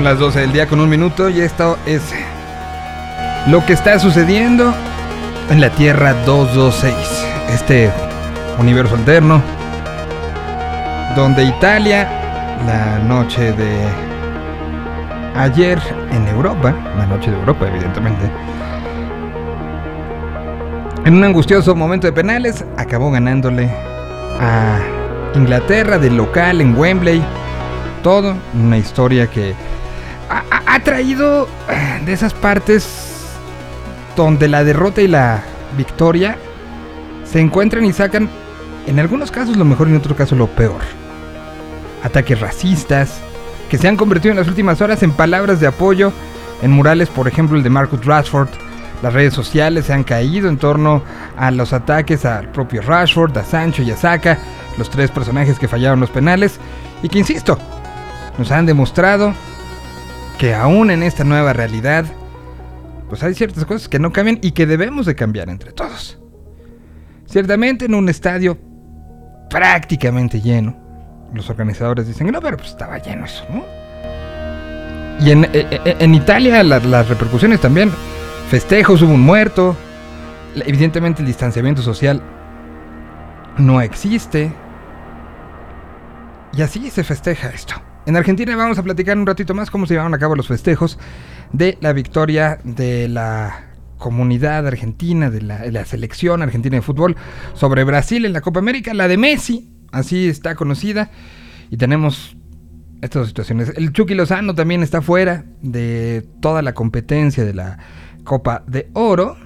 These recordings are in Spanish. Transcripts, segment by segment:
Son las 12 del día con un minuto y esto es lo que está sucediendo en la Tierra 226, este universo alterno, donde Italia, la noche de ayer en Europa, la noche de Europa evidentemente, en un angustioso momento de penales, acabó ganándole a Inglaterra de local en Wembley. Todo una historia que traído eh, de esas partes donde la derrota y la victoria se encuentran y sacan, en algunos casos lo mejor y en otros casos lo peor. Ataques racistas que se han convertido en las últimas horas en palabras de apoyo en murales, por ejemplo el de Marcus Rashford. Las redes sociales se han caído en torno a los ataques al propio Rashford, a Sancho y a Saka, los tres personajes que fallaron los penales y que, insisto, nos han demostrado que aún en esta nueva realidad, pues hay ciertas cosas que no cambian y que debemos de cambiar entre todos. Ciertamente en un estadio prácticamente lleno, los organizadores dicen, no, pero pues estaba lleno eso, ¿no? Y en, e- e- en Italia la- las repercusiones también, festejos, hubo un muerto, evidentemente el distanciamiento social no existe. Y así se festeja esto. En Argentina vamos a platicar un ratito más cómo se llevaron a cabo los festejos de la victoria de la comunidad argentina, de la, selección argentina de fútbol sobre Brasil en la Copa América, la de Messi, así está conocida. Y tenemos estas dos situaciones. El Chucky Lozano también está fuera de toda la competencia de la Copa de Oro,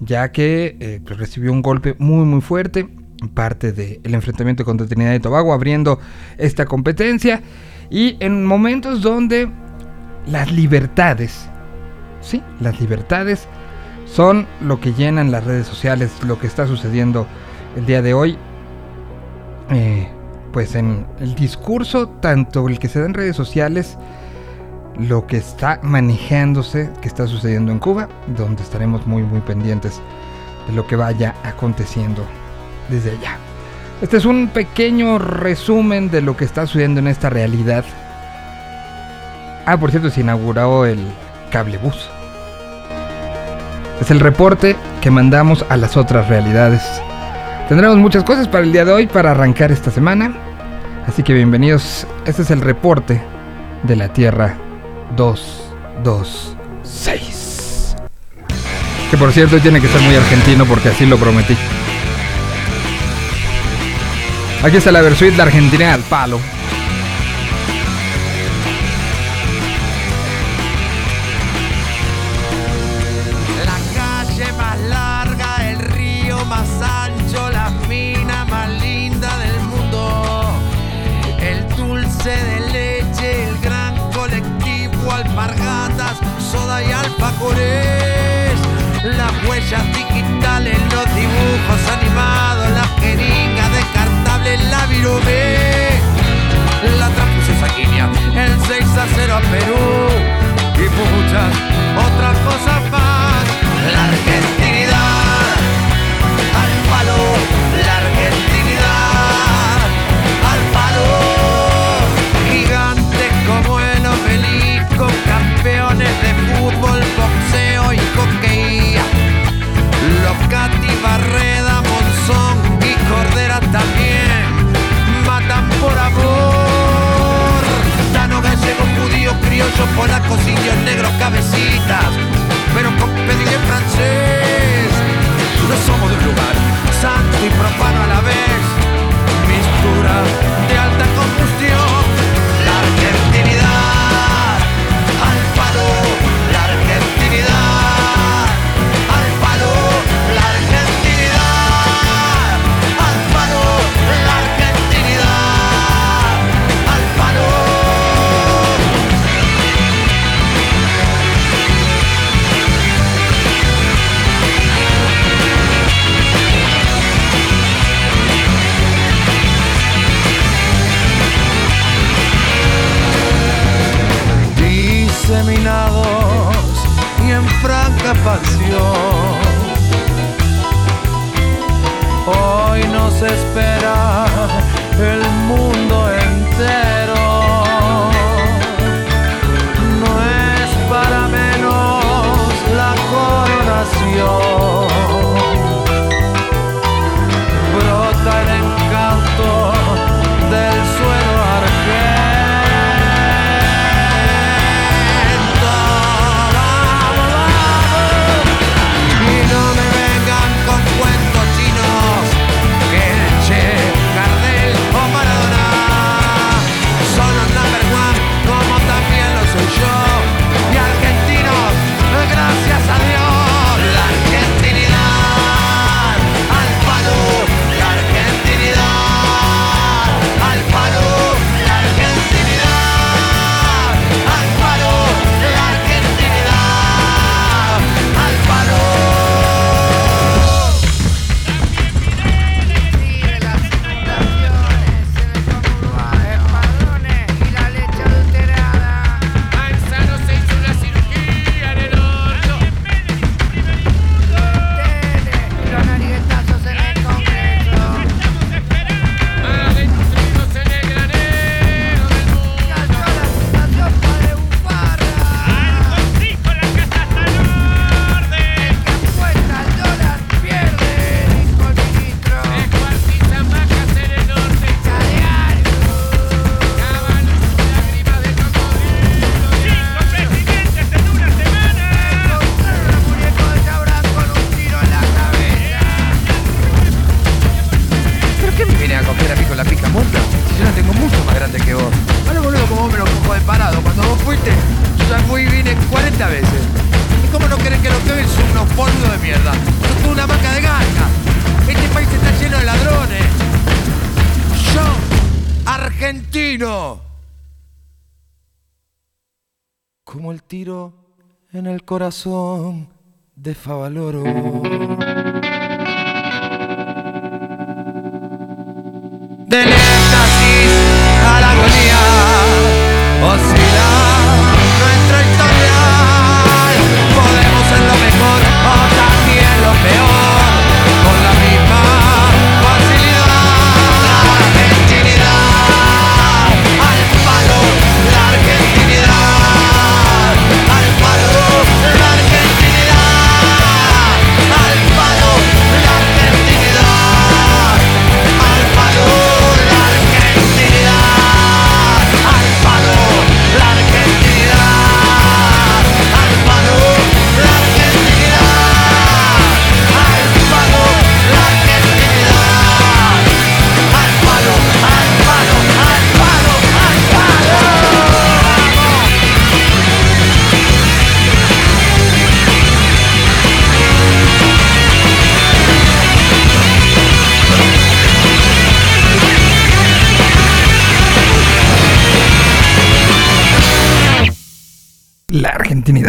ya que eh, pues, recibió un golpe muy muy fuerte, parte del enfrentamiento contra Trinidad y Tobago, abriendo esta competencia, y en momentos donde las libertades, sí, las libertades son lo que llenan las redes sociales, lo que está sucediendo el día de hoy. Eh, pues en el discurso, tanto el que se da en redes sociales, lo que está manejándose, que está sucediendo en Cuba, donde estaremos muy muy pendientes de lo que vaya aconteciendo desde allá. Este es un pequeño resumen de lo que está sucediendo en esta realidad. Ah, por cierto, se inauguró el cablebús. Es el reporte que mandamos a las otras realidades. Tendremos muchas cosas para el día de hoy para arrancar esta semana. Así que bienvenidos. Este es el reporte de la Tierra 226. Que por cierto tiene que ser muy argentino porque así lo prometí. Aquí está la Versuit, la Argentina al palo. La calle más larga, el río más ancho, la mina más linda del mundo. El dulce de leche, el gran colectivo, alpargatas, soda y alfajores. Las huellas digitales, los dibujos animados, la virome. La transfusión sanguínea, el 6 a 0 a Perú y muchas otras cosas más. La criollo, polacos, indios, negros, cabecitas, pero con pedir en francés. No somos de un lugar santo y profano a la vez, mistura de alta combustión. Espera a coger a mí con la pica muerta? Yo la tengo mucho más grande que vos. Ahora boludo como vos me lo cojo de parado. Cuando vos fuiste, yo ya fui y vine 40 veces. ¿Y cómo no querés que lo que ves son unos boludos de mierda? Son una vaca de gana. Este país está lleno de ladrones. Yo, argentino. Como el tiro en el corazón de Favaloro. Del éxtasis a la agonía, oscila nuestra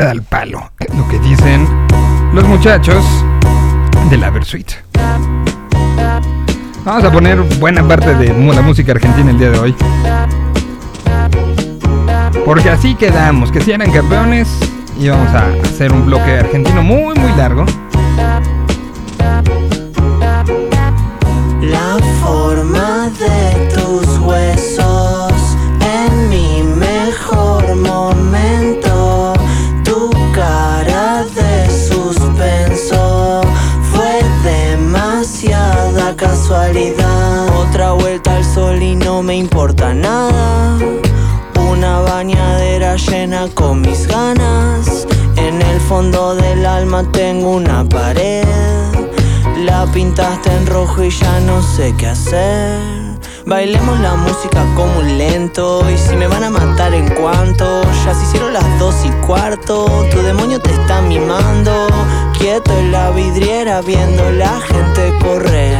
al palo. Lo que dicen los muchachos de la Versuit. Vamos a poner buena parte de la música argentina el día de hoy. Porque así quedamos, que si eran campeones, íbamos a hacer un bloque argentino muy, muy largo. Con mis ganas. En el fondo del alma tengo una pared. La pintaste en rojo y ya no sé qué hacer. Bailemos la música como un lento. Y si me van a matar en cuanto, ya se hicieron las dos y cuarto. Tu demonio te está mimando. Quieto en la vidriera viendo la gente correr.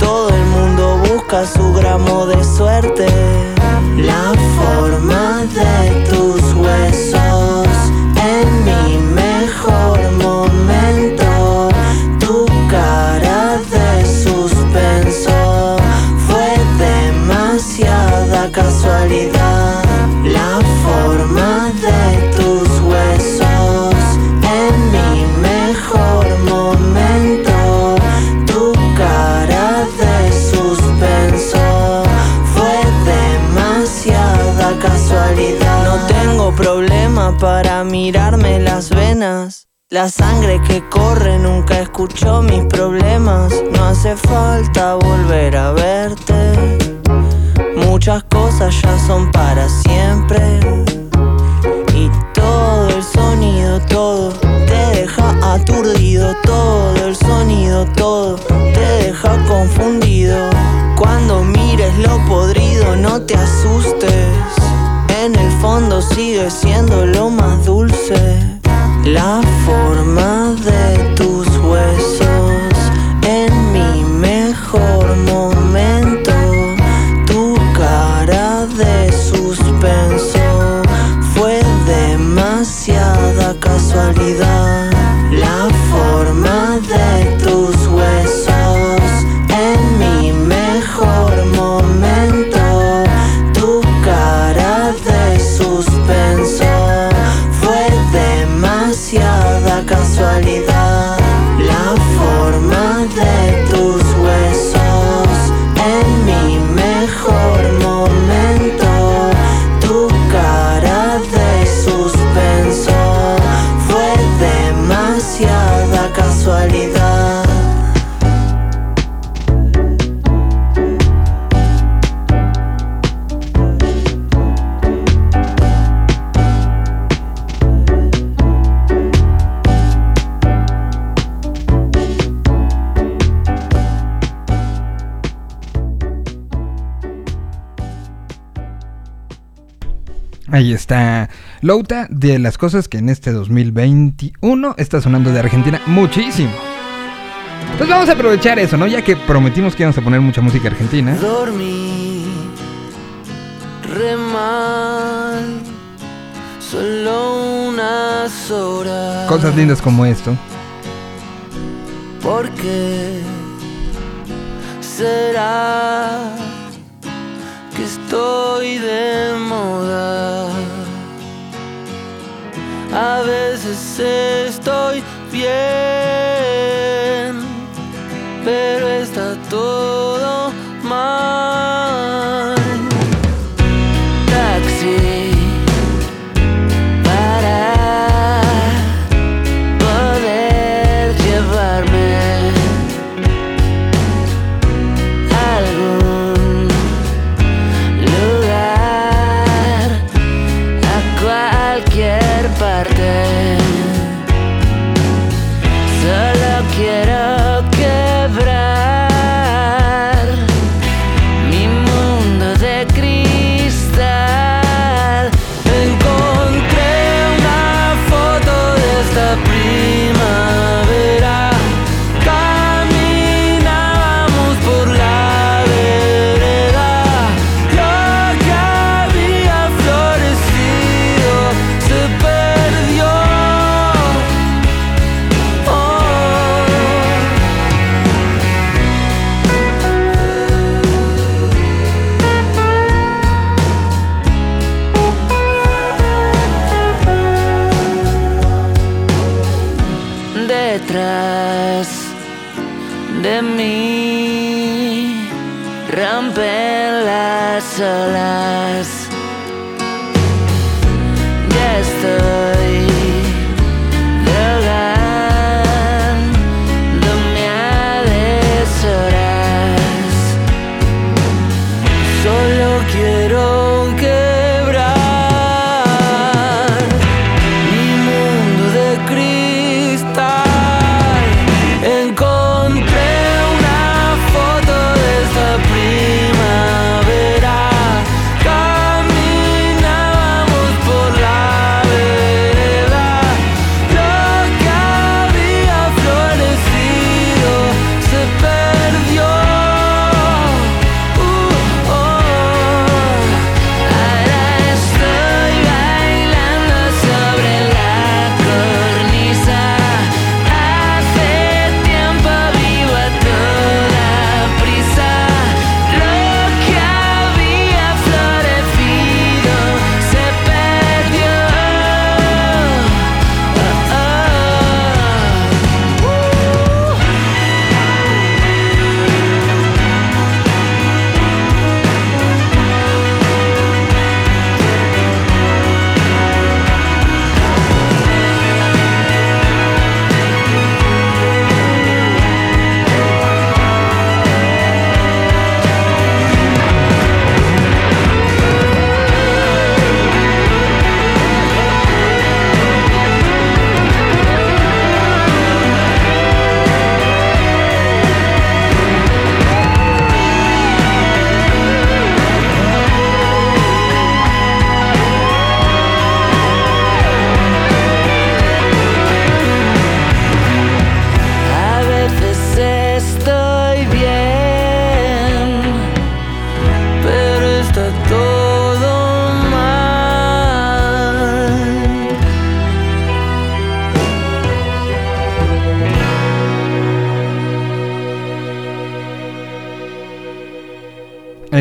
Todo el mundo busca su gramo de suerte. La forma de tus huesos en mi para mirarme las venas. La sangre que corre nunca escuchó mis problemas. No hace falta volver a verte. Muchas cosas ya son para siempre. Y todo el sonido, todo te deja aturdido. Todo el sonido, todo te deja confundido. Cuando mires lo sigue siendo lo más Louta de las cosas que en este 2021 está sonando de Argentina muchísimo. Entonces vamos a aprovechar eso, ¿no? Ya que prometimos que íbamos a poner mucha música argentina. Dormí re mal, solo unas horas. Cosas lindas como esto. ¿Por qué será que estoy de moda? A veces estoy bien, pero está todo mal.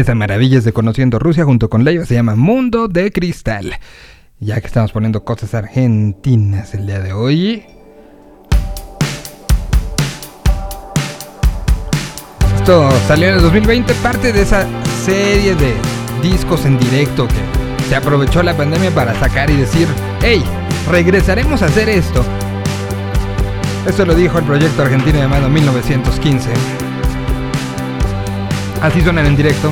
Esa maravilla es de Conociendo Rusia junto con Leiva se llama Mundo de Cristal. Ya que estamos poniendo cosas argentinas el día de hoy. Esto salió en el 2020, parte de esa serie de discos en directo que se aprovechó la pandemia para sacar y decir, hey, regresaremos a hacer esto. Esto lo dijo el proyecto argentino llamado 1915. Así suenan en directo.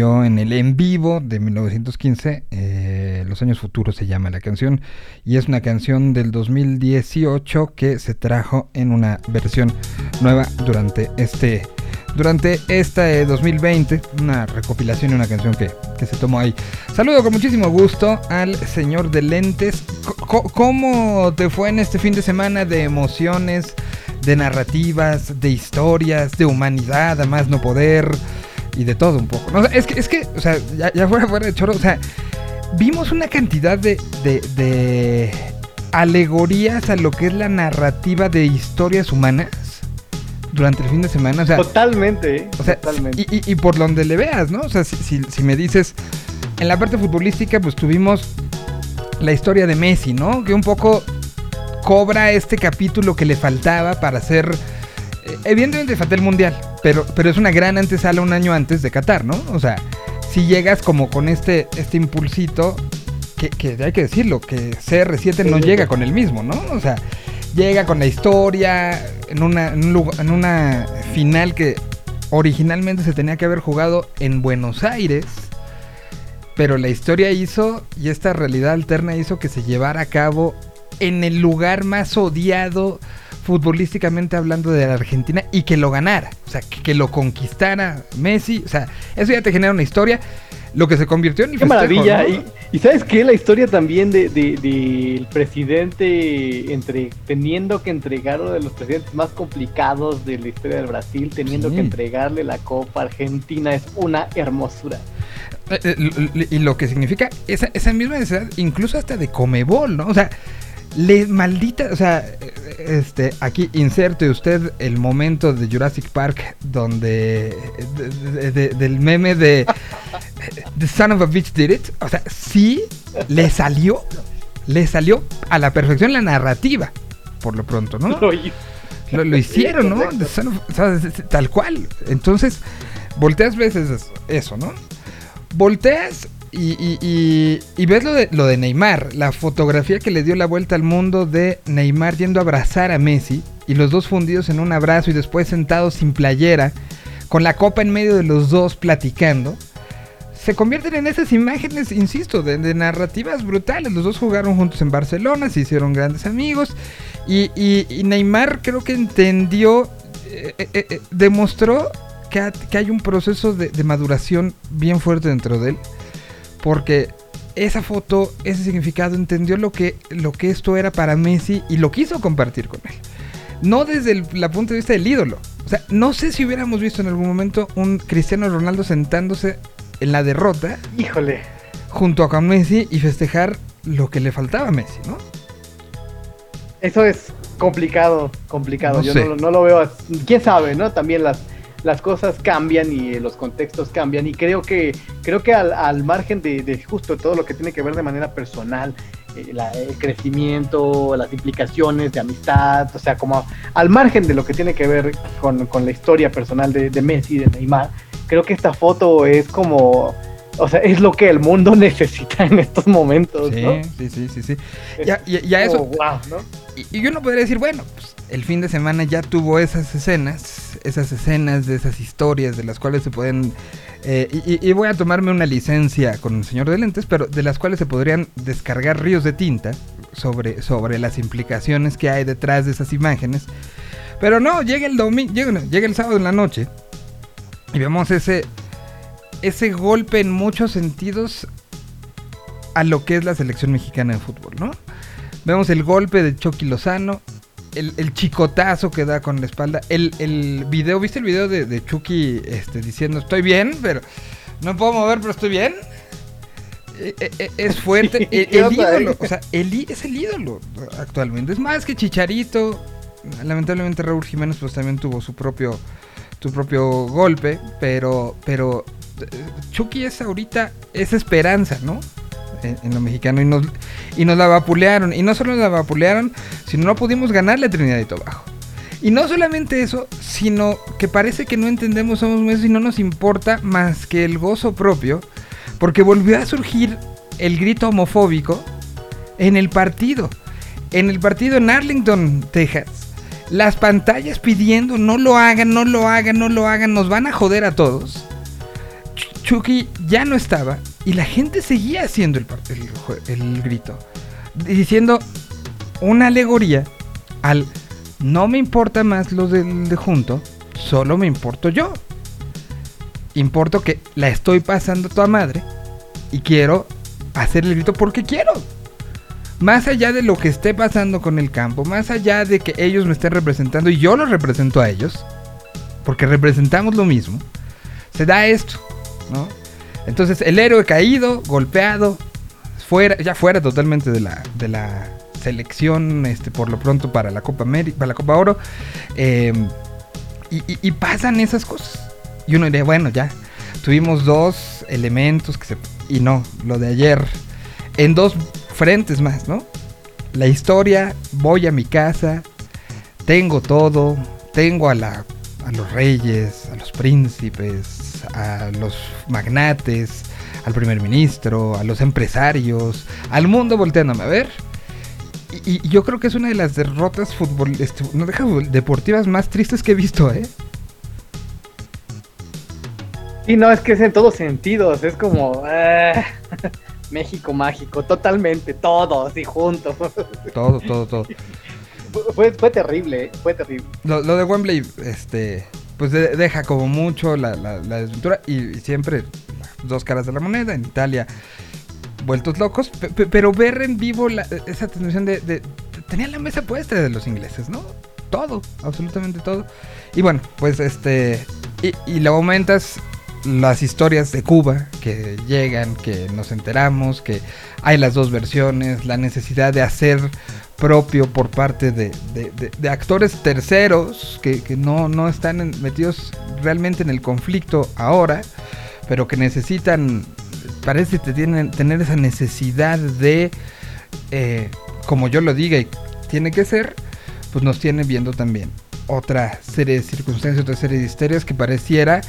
En el en vivo de 1915. eh, Los años futuros se llama la canción. Y es una canción del 2018 que se trajo en una versión nueva durante este. Durante este 2020, una recopilación y una canción que, que se tomó ahí. Saludo con muchísimo gusto al señor de lentes. ¿Cómo te fue en este fin de semana de emociones, de narrativas, de historias, de humanidad, a más no poder y de todo un poco. ¿no? O sea, es que, es que, o sea, ya, ya fuera, fuera de choro, o sea, vimos una cantidad de, de, de alegorías a lo que es la narrativa de historias humanas durante el fin de semana. O sea, Totalmente, ¿eh? o sea, totalmente. y, y- y por donde le veas, ¿no? O sea, si, si- si me dices, en la parte futbolística, pues tuvimos la historia de Messi, ¿no? Que un poco cobra este capítulo que le faltaba para hacer... evidentemente falta el Mundial, pero, pero es una gran antesala un año antes de Qatar, ¿no? O sea, si llegas como con este, este impulsito, que, que hay que decirlo, que CR7 no llega con el mismo, ¿no? O sea, llega con la historia en una, en un lugar- en una final que originalmente se tenía que haber jugado en Buenos Aires, pero la historia hizo y esta realidad alterna hizo que se llevara a cabo en el lugar más odiado futbolísticamente hablando de la Argentina y que lo ganara, o sea, que, que lo conquistara Messi, o sea, eso ya te genera una historia, lo que se convirtió en Qué festejo, maravilla. ¿no? Y, y sabes qué, la historia también de, de- del presidente entre teniendo que entregar uno de los presidentes más complicados de la historia del Brasil, teniendo Sí. que entregarle la Copa Argentina, es una hermosura. Eh, eh, y lo que significa esa, esa misma necesidad, incluso hasta de Comebol, ¿no? O sea, le maldita, o sea, este, aquí inserte usted el momento de Jurassic Park donde de- de- de- del meme de The Son of a Bitch Did It, o sea, sí le salió, le salió a la perfección la narrativa, por lo pronto, ¿no? Lo. Lo, lo hicieron, ¿no? correcto. The Son of- o sea, es- es- tal cual. Entonces, volteas veces es- eso, ¿no? Volteas y, y- y- ves lo de, lo de Neymar, la fotografía que le dio la vuelta al mundo de Neymar yendo a abrazar a Messi y los dos fundidos en un abrazo y después sentados sin playera, con la copa en medio de los dos platicando. Se convierten en esas imágenes, insisto, de, de narrativas brutales. Los dos jugaron juntos en Barcelona, se hicieron grandes amigos. Y, Neymar creo que entendió, eh, eh, eh, demostró que, que hay un proceso de maduración bien fuerte dentro de él. Porque esa foto, ese significado, entendió lo que, lo que esto era para Messi y lo quiso compartir con él. No desde el la punto de vista del ídolo. O sea, no sé si hubiéramos visto en algún momento un Cristiano Ronaldo sentándose en la derrota Híjole. junto a con Messi y festejar lo que le faltaba a Messi, ¿no? Eso es complicado, complicado. No Yo sé. no, no lo veo. así. Quién sabe, ¿no? También las, las cosas cambian y eh, los contextos cambian. Y creo que, creo que al, al margen de, de justo todo lo que tiene que ver de manera personal, eh, el crecimiento, las implicaciones de amistad, o sea, como al margen de lo que tiene que ver con, con la historia personal de, de Messi de Neymar, creo que esta foto es como. O sea, es lo que el mundo necesita en estos momentos, Sí, ¿no? sí, sí, sí, sí. Ya, ya- ya eso, como, wow, ¿no? y, y uno podría decir, bueno, pues, el fin de semana ya tuvo esas escenas, esas escenas de esas historias de las cuales se pueden... eh, y, y- voy a tomarme una licencia con el señor de lentes, pero de las cuales se podrían descargar ríos de tinta sobre, sobre las implicaciones que hay detrás de esas imágenes. Pero no, llega el domingo, llega, llega el sábado en la noche y vemos ese, ese golpe en muchos sentidos a lo que es la selección mexicana de fútbol, ¿no? Vemos el golpe de Chucky Lozano, el, el chicotazo que da con la espalda. El, el video, ¿viste el video de, de Chucky este, diciendo estoy bien, pero no puedo mover, pero estoy bien? Eh, eh, eh, es fuerte. Sí, el, ¿qué el onda, ídolo, o sea, el, es el ídolo actualmente. Es más que Chicharito. Lamentablemente Raúl Jiménez pues también tuvo su propio su propio golpe, pero pero Chucky es ahorita esa esperanza, ¿no? En, en lo mexicano y nos y nos la vapulearon y no solo nos la vapulearon, sino no pudimos ganarle a Trinidad y Tobago. Y no solamente eso, sino que parece que no entendemos somos meses y no nos importa más que el gozo propio, porque volvió a surgir el grito homofóbico en el partido. En el partido en Arlington, Texas. Las pantallas pidiendo no lo hagan, no lo hagan, no lo hagan, nos van a joder a todos. Ch- Chucky ya no estaba y la gente seguía haciendo el, el grito. Diciendo una alegoría al no me importa más lo del de junto, solo me importo yo. Importo que la estoy pasando a toda madre y quiero hacer el grito porque quiero. Más allá de lo que esté pasando con el campo, más allá de que ellos me estén representando y yo los represento a ellos, porque representamos lo mismo, se da esto, Entonces el héroe caído, golpeado, fuera, ya fuera totalmente de la, de la selección, este, por lo pronto para la Copa América, para la Copa Oro, y, y- y pasan esas cosas. Y uno diría, bueno, ya, tuvimos dos elementos que se... Y no, lo de ayer, en dos frentes más, ¿no? La historia, voy a mi casa, tengo todo, tengo a, la, a los reyes, a los príncipes, a los magnates, al primer ministro, a los empresarios, al mundo volteándome a ver. Y, y yo creo que es una de las derrotas fútbol, este, no deja deportivas más tristes que he visto, ¿eh? Sí, no, es que es en todos sentidos, es como ah, México mágico, totalmente, todos y juntos. Todo, todo, todo. fue, fue terrible, ¿eh? fue terrible. Lo, lo de Wembley, este, pues de- deja como mucho la, la, la desventura y, siempre dos caras de la moneda. En Italia, vueltos locos, pe- pe- pero ver en vivo la- esa transmisión de, de- Tenían la mesa puesta de los ingleses, ¿no? Todo, absolutamente todo. Y bueno, pues este. Y, y luego aumentas las historias de Cuba que llegan, que nos enteramos, que hay las dos versiones, la necesidad de hacer propio por parte de, de- actores terceros que, que no, no están metidos realmente en el conflicto ahora, pero que necesitan, parece que tienen, tener esa necesidad de, eh, como yo lo diga y tiene que ser, pues nos tiene viendo también otra serie de circunstancias, otra serie de historias que pareciera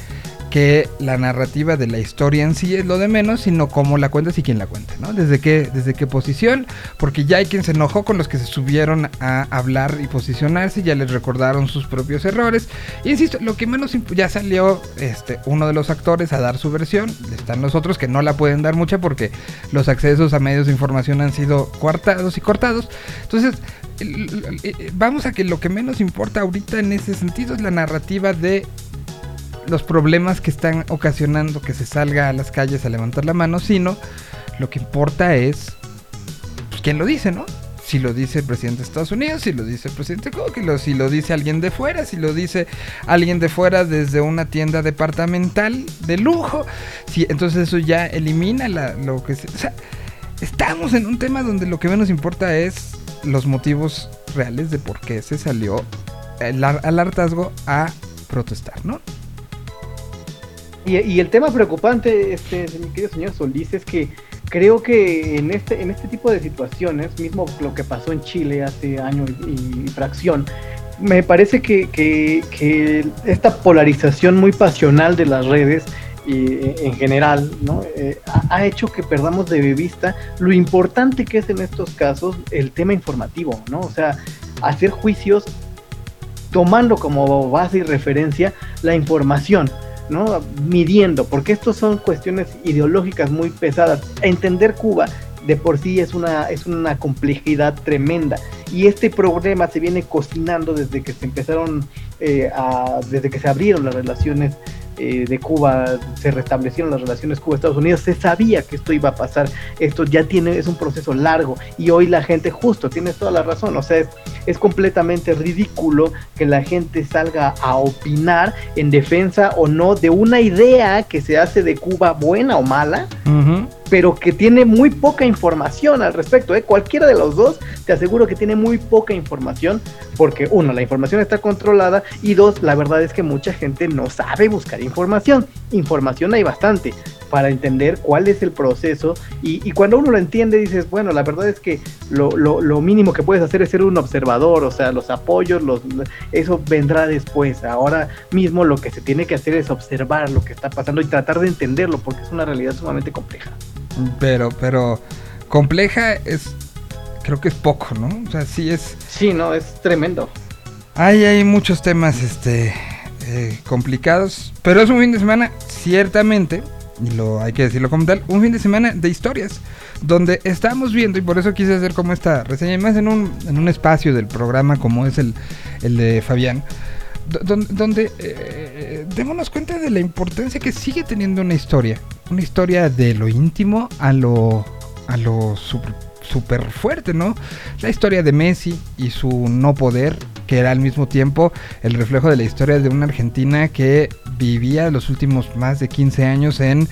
que la narrativa de la historia en sí es lo de menos, sino cómo la cuentas y quién la cuenta, ¿no? Desde qué, desde qué posición, porque ya hay quien se enojó con los que se subieron a hablar y posicionarse, ya les recordaron sus propios errores. Y insisto, lo que menos ya salió este uno de los actores a dar su versión, están los otros que no la pueden dar mucha porque los accesos a medios de información han sido coartados y cortados. Entonces, el- vamos a que lo que menos importa ahorita en ese sentido es la narrativa de los problemas que están ocasionando que se salga a las calles a levantar la mano, sino lo que importa es pues, quién lo dice, ¿no? Si lo dice el presidente de Estados Unidos, si lo dice el presidente Cook, si lo dice alguien de fuera, si lo dice alguien de fuera desde una tienda departamental de lujo, si, entonces eso ya elimina la- lo que se... O sea, estamos en un tema donde lo que menos importa es los motivos reales de por qué se salió al hartazgo a protestar, ¿no? Y, el tema preocupante, este, mi querido señor Solís, es que creo que en este, en este tipo de situaciones, mismo lo que pasó en Chile hace año y, fracción, me parece que, esta polarización muy pasional de las redes y, eh, en general ¿no? Eh, ha hecho que perdamos de vista lo importante que es en estos casos el tema informativo, ¿no? O sea, hacer juicios tomando como base y referencia la información. ¿No? midiendo, porque estos son cuestiones ideológicas muy pesadas. Entender Cuba de por sí es una, es una complejidad tremenda. Y este problema se viene cocinando desde que se empezaron eh, desde que se abrieron las relaciones eh, de Cuba se restablecieron las relaciones Cuba-Estados Unidos, se sabía que esto iba a pasar, esto ya tiene, es un proceso largo y hoy la gente justo, tienes toda la razón, o sea, es, es completamente ridículo que la gente salga a opinar en defensa o no de una idea que se hace de Cuba buena o mala. Pero que tiene muy poca información al respecto. ¿eh? Cualquiera de los dos, te aseguro que tiene muy poca información, porque uno, la información está controlada y dos, la verdad es que mucha gente no sabe buscar información. Información hay bastante para entender cuál es el proceso y, y cuando uno lo entiende dices, bueno, la verdad es que lo, lo- lo mínimo que puedes hacer es ser un observador, o sea, los apoyos, los, eso vendrá después. Ahora mismo lo que se tiene que hacer es observar lo que está pasando y tratar de entenderlo, porque es una realidad sumamente compleja. Pero, pero compleja es, creo que es poco, ¿no? O sea, sí es, Sí, no, es tremendo. hay, hay muchos temas, este, eh, complicados, pero es un fin de semana, ciertamente, y lo hay que decirlo como tal, un fin de semana de historias, donde estamos viendo, y por eso quise hacer como esta reseña, y más en un, en un espacio del programa como es el, el de Fabián, do- don- donde eh, démonos cuenta de la importancia que sigue teniendo una historia, una historia de lo íntimo a lo, a lo fuerte, ¿no? La historia de Messi y su no poder, que era al mismo tiempo el reflejo de la historia de una Argentina que vivía los últimos más de 15 años en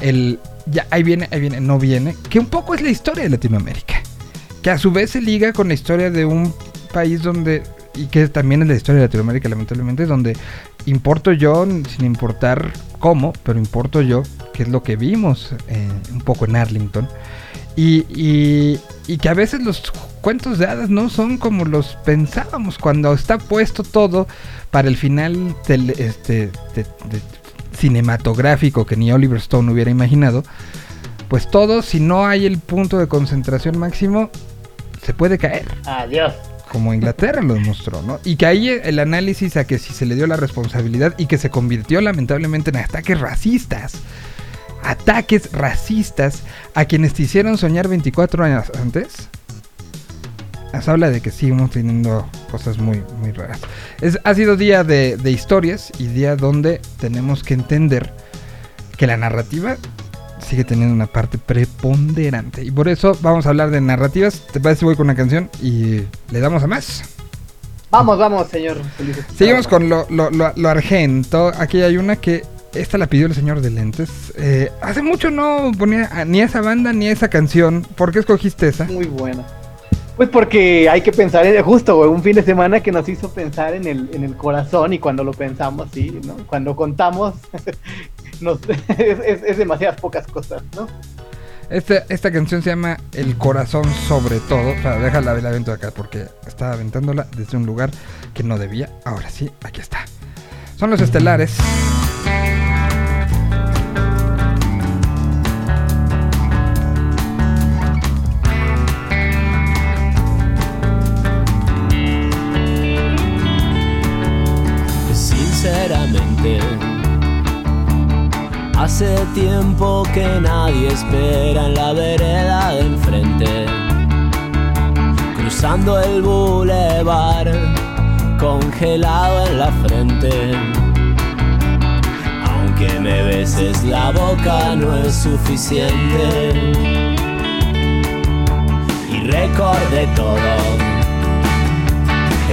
el ya ahí viene, ahí viene, no viene, que un poco es la historia de Latinoamérica, que a su vez se liga con la historia de un país donde y que también es la historia de Latinoamérica lamentablemente donde importo yo sin importar cómo, pero importo yo, que es lo que vimos eh, un poco en Arlington. Y, y, que a veces los cuentos de hadas no son como los pensábamos cuando está puesto todo para el final tele- este, cinematográfico que ni Oliver Stone hubiera imaginado. Pues todo, si no hay el punto de concentración máximo, se puede caer Adiós. Como Inglaterra lo demostró, ¿no? Y que ahí el análisis a que si se le dio la responsabilidad y que se convirtió lamentablemente en ataques racistas. Ataques racistas a quienes te hicieron soñar 24 años antes. Nos habla de que seguimos teniendo cosas muy, muy raras. Es, ha sido día de historias y día donde tenemos que entender que la narrativa sigue teniendo una parte preponderante. Y por eso vamos a hablar de narrativas. ¿Te parece voy con una canción y le damos a más? Vamos, vamos, señor. Seguimos con lo, lo, lo- lo argento. Aquí hay una que esta la pidió el señor de lentes. Eh, hace mucho no ponía a- ni a esa banda ni a esa canción. ¿Por qué escogiste esa? Muy buena. Pues porque hay que pensar en justo, un fin de semana que nos hizo pensar en el, en el corazón y cuando lo pensamos, sí, ¿no? Cuando contamos, es, es, es demasiadas pocas cosas, ¿no? Esta, esta canción se llama El corazón sobre todo. O sea, déjala la avento acá porque estaba aventándola desde un lugar que no debía. Ahora sí, aquí está. Son los estelares. Hace tiempo que nadie espera en la vereda de enfrente. Cruzando el bulevar, congelado en la frente. Aunque me beses la boca, no es suficiente. Y recordé todo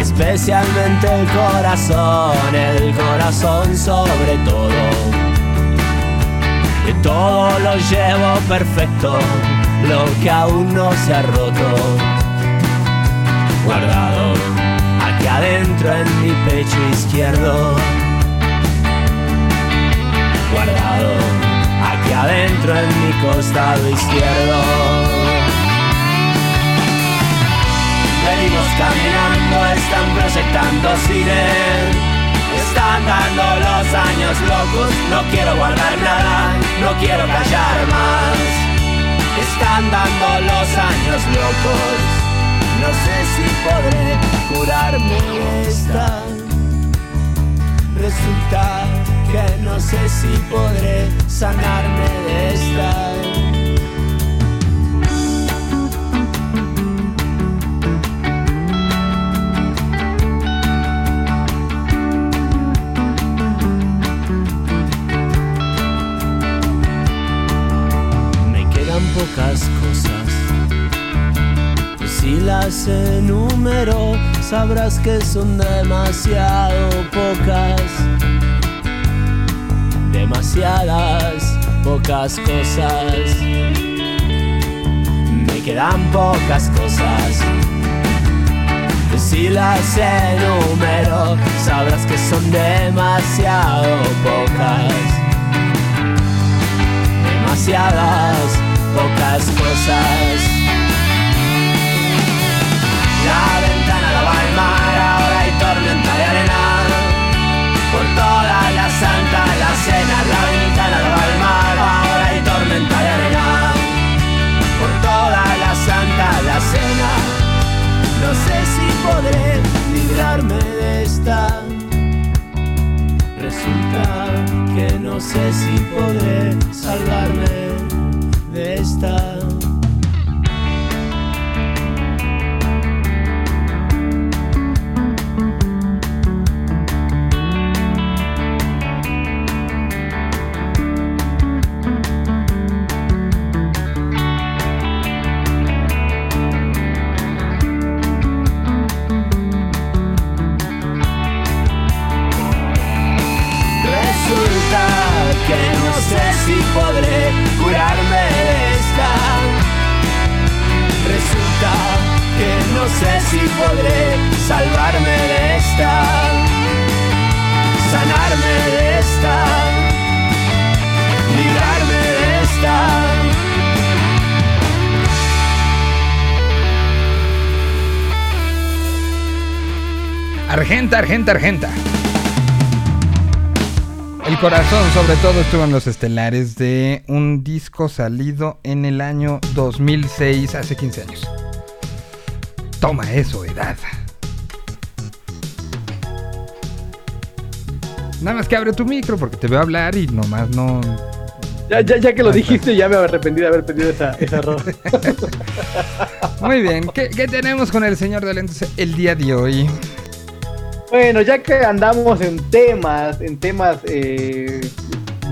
especialmente el corazón, el corazón sobre todo. Que todo lo llevo perfecto, lo que aún no se ha roto. Guardado aquí adentro en mi pecho izquierdo. Guardado aquí adentro en mi costado izquierdo. Venimos caminando, están proyectando cine. Están dando los años locos, no quiero guardar nada, no quiero callar más. Están dando los años locos, no sé si podré curarme esta. Resulta que no sé si podré sanarme de esta. Si las enumero, sabrás que son demasiado pocas. Demasiadas pocas cosas. Me quedan pocas cosas. Si las enumero, sabrás que son demasiado pocas demasiadas pocas cosas. La ventana daba al mar, ahora hay tormenta de arena. Por toda la santa la cena, la ventana daba al mar, ahora hay tormenta de arena. Por toda la santa la cena, no sé si podré librarme de esta. Resulta que no sé si podré salvarme de esta. Sé si podré curarme de esta. Resulta que no sé si podré salvarme de esta. Sanarme de esta. Librarme de esta. Argenta, Argenta, Argenta. El corazón, sobre todo, estuvo en los estelares de un disco salido en el año 2006, hace 15 años. Toma eso, edad. Nada más que abre tu micro porque te veo hablar y nomás no. Ya, ya, ya que lo dijiste, ya me arrepentí de haber pedido esa, esa error. Muy bien, ¿qué, qué tenemos con el señor de lentes el día de hoy? Bueno, ya que andamos en temas, en temas eh,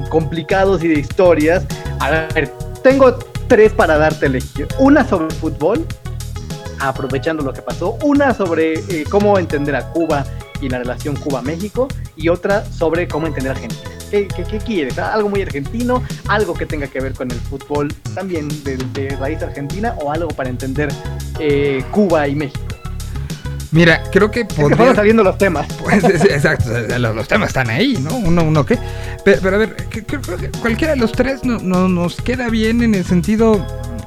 complicados y de historias, a ver, tengo tres para darte elegir. Una sobre fútbol, aprovechando lo que pasó, una sobre eh, cómo entender a Cuba y la relación Cuba-México, y otra sobre cómo entender a Argentina. ¿Qué, quieres? ¿Algo muy argentino? ¿Algo que tenga que ver con el fútbol también de, de raíz argentina? ¿O algo para entender eh, Cuba y México? Mira, creo que Es que fueron podría... saliendo los temas. Pues, es- exacto, los, los temas están ahí, ¿no? Uno, uno qué. Pero, pero a ver, que- creo, creo que cualquiera de los tres no, no- nos queda bien en el sentido.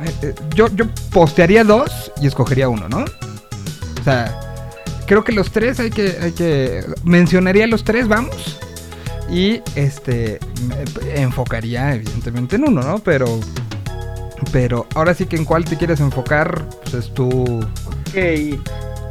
eh, eh, yo, yo postearía dos y escogería uno, ¿no? O sea, creo que los tres hay que. Hay que mencionaría los tres, vamos. Y este. enfocaría, evidentemente, en uno, ¿no? Pero. Pero ahora sí que en cuál te quieres enfocar, pues es tu. Ok.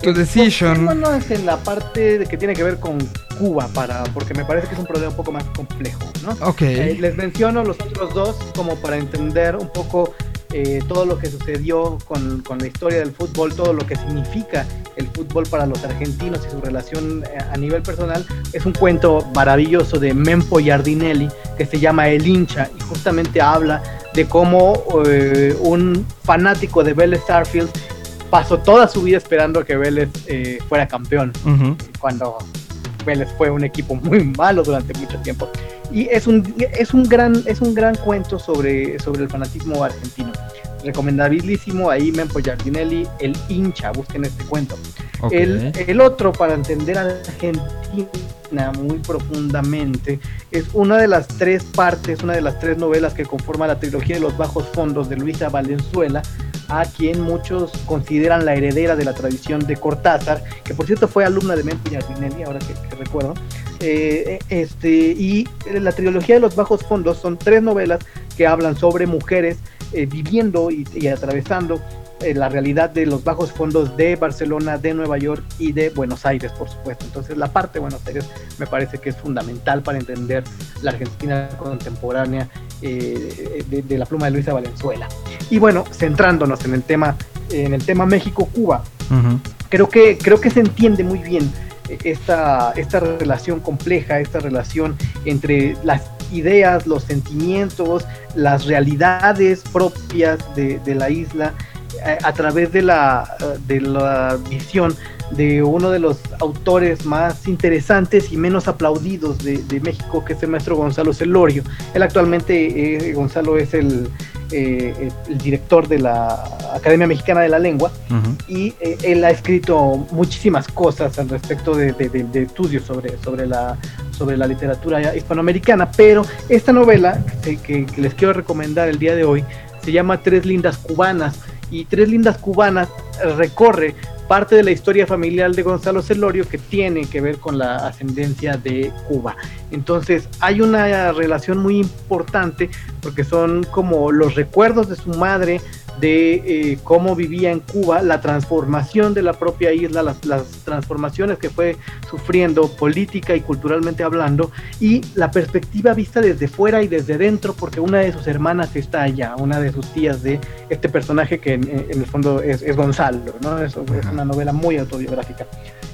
Tu decision. Vámonos en la parte de que tiene que ver con Cuba, para, porque me parece que es un problema un poco más complejo, ¿no? Ok. Eh, les menciono los otros dos como para entender un poco eh, todo lo que sucedió con, con la historia del fútbol, todo lo que significa el fútbol para los argentinos y su relación eh, a nivel personal. Es un cuento maravilloso de Mempo Giardinelli que se llama El hincha y justamente habla de cómo eh, un fanático de Vélez Starfield pasó toda su vida esperando a que Vélez eh, fuera campeón Ujú. cuando Vélez fue un equipo muy malo durante mucho tiempo. Y es un, es un, gran, es un gran cuento sobre, sobre el fanatismo argentino. Recomendabilísimo ahí, Mempo Giardinelli, El hincha, busquen este cuento. Ok. El, el otro, para entender a Argentina muy profundamente, es una de las tres partes, una de las tres novelas que conforman la trilogía de los bajos fondos de Luisa Valenzuela, a quien muchos consideran la heredera de la tradición de Cortázar, que por cierto fue alumna de Mempo Giardinelli, ahora que, recuerdo. Eh, este, y la trilogía de los bajos fondos son tres novelas que hablan sobre mujeres eh, viviendo y atravesando eh, la realidad de los bajos fondos de Barcelona, de Nueva York y de Buenos Aires, por supuesto. Entonces la parte de Buenos Aires me parece que es fundamental para entender la Argentina contemporánea eh, de, de la pluma de Luisa Valenzuela. Y bueno, centrándonos en el tema, en el tema México-Cuba, creo que, creo que se entiende muy bien eh, esta, esta relación compleja, esta relación entre las ideas, los sentimientos, las realidades propias de, de la isla a través de la, de la visión de uno de los autores más interesantes y menos aplaudidos de, de México, que es el maestro Gonzalo Celorio. Él actualmente, eh, Gonzalo es el, eh, el- director de la Academia Mexicana de la Lengua y eh, él ha escrito muchísimas cosas al respecto de, de- estudios sobre, sobre, la, sobre la literatura hispanoamericana, pero esta novela que les quiero recomendar el día de hoy se llama Tres Lindas Cubanas y Tres Lindas Cubanas recorre parte de la historia familiar de Gonzalo Celorio que tiene que ver con la ascendencia de Cuba. Entonces hay una relación muy importante porque son como los recuerdos de su madre, de eh, cómo vivía en Cuba, la transformación de la propia isla, las, las transformaciones que fue sufriendo política y culturalmente hablando, y la perspectiva vista desde fuera y desde dentro, porque una de sus hermanas está allá, una de sus tías de este personaje que en, en el fondo es, es Gonzalo, ¿no? Es, es una novela muy autobiográfica.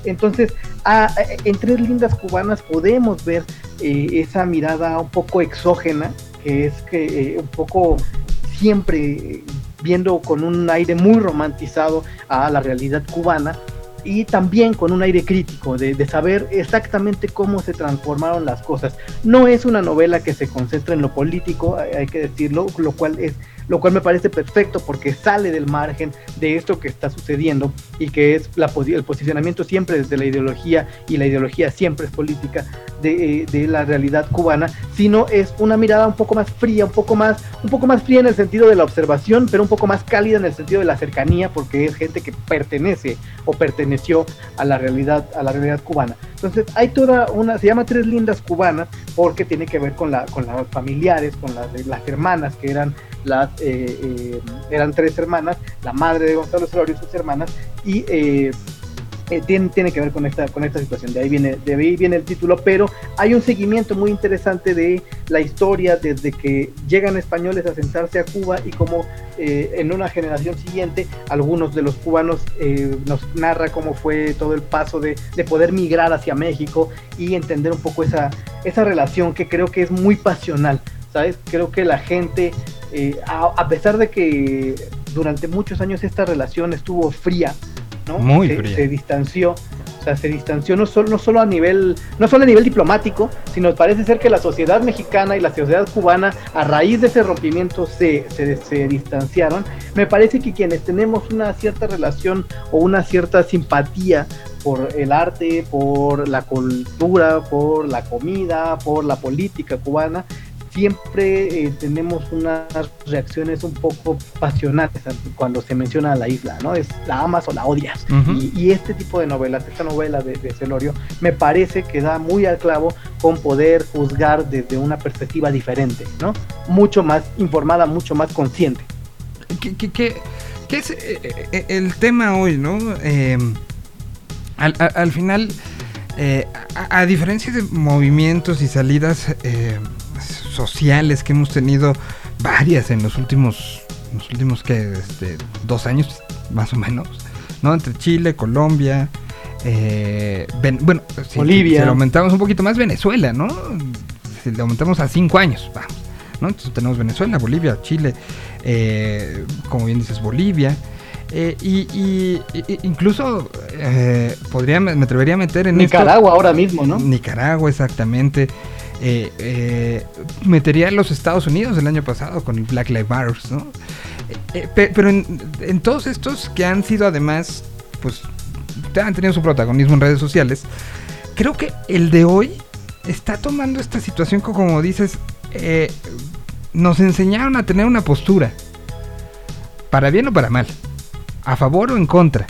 Entonces, a- en Tres Lindas Cubanas podemos ver eh, esa mirada un poco exógena, que es que eh, un poco siempre viendo con un aire muy romantizado a la realidad cubana y también con un aire crítico de, saber exactamente cómo se transformaron las cosas. No es una novela que se concentra en lo político, hay que decirlo, lo cual es lo cual me parece perfecto porque sale del margen de esto que está sucediendo y que es la, el posicionamiento siempre desde la ideología y la ideología siempre es política de, eh, de la realidad cubana, sino es una mirada un poco más fría, un poco más, un poco más fría en el sentido de la observación, pero un poco más cálida en el sentido de la cercanía, porque es gente que pertenece o perteneció a la realidad, a la realidad cubana. Entonces hay toda una, se llama Tres Lindas Cubanas, porque tiene que ver con la, con las familiares, con las, las hermanas que eran las eh, eh, eran tres hermanas, la madre de Gonzalo Celorio y sus hermanas, y eh, tiene, tiene que ver con esta, con esta situación. De ahí, viene, de ahí viene el título, pero hay un seguimiento muy interesante de la historia desde que llegan españoles a sentarse a Cuba y cómo eh, en una generación siguiente algunos de los cubanos nos narra cómo fue todo el paso de, de poder migrar hacia México y entender un poco esa, esa relación que creo que es muy pasional. ¿Sabes? Creo que la gente, eh, a, a pesar de que durante muchos años esta relación estuvo fría, ¿no? Muy se, fría. se distanció, o sea, se distanció no solo, no solo a nivel, no solo a nivel diplomático, sino parece ser que la sociedad mexicana y la sociedad cubana, a raíz de ese rompimiento, se, se, se distanciaron. Me parece que quienes tenemos una cierta relación o una cierta simpatía por el arte, por la cultura, por la comida, por la política cubana, siempre eh, tenemos unas reacciones un poco pasionales cuando se menciona a la isla, ¿no? Es la amas o la odias. Y, y este tipo de novelas, esta novela de, de Celorio, me parece que da muy al clavo con poder juzgar desde una perspectiva diferente, ¿no? Mucho más informada, mucho más consciente. ¿Qué, qué- qué- qué es eh, eh, el tema hoy, no? Eh, al, a- al final, a, a diferencia de movimientos y salidas eh, sociales que hemos tenido varias en los últimos, los últimos que este, dos años más o menos, ¿no? Entre Chile, Colombia, eh, bueno, si, Bolivia. si lo aumentamos un poquito más, Venezuela, ¿no? Si lo aumentamos a cinco años, vamos, ¿no? Entonces tenemos Venezuela, Bolivia, Chile, eh, como bien dices, Bolivia. eh, y, y- y- incluso eh, podría, me atrevería a meter en esto- Nicaragua ahora mismo, ¿no? Nicaragua, exactamente. Eh, eh, metería a los Estados Unidos el año pasado con el Black Lives Matter, ¿no? Eh, pe- pero en, en todos estos que han sido además, pues, han tenido su protagonismo en redes sociales, creo que el de hoy está tomando esta situación que, como dices, nos enseñaron a tener una postura, para bien o para mal, a favor o en contra.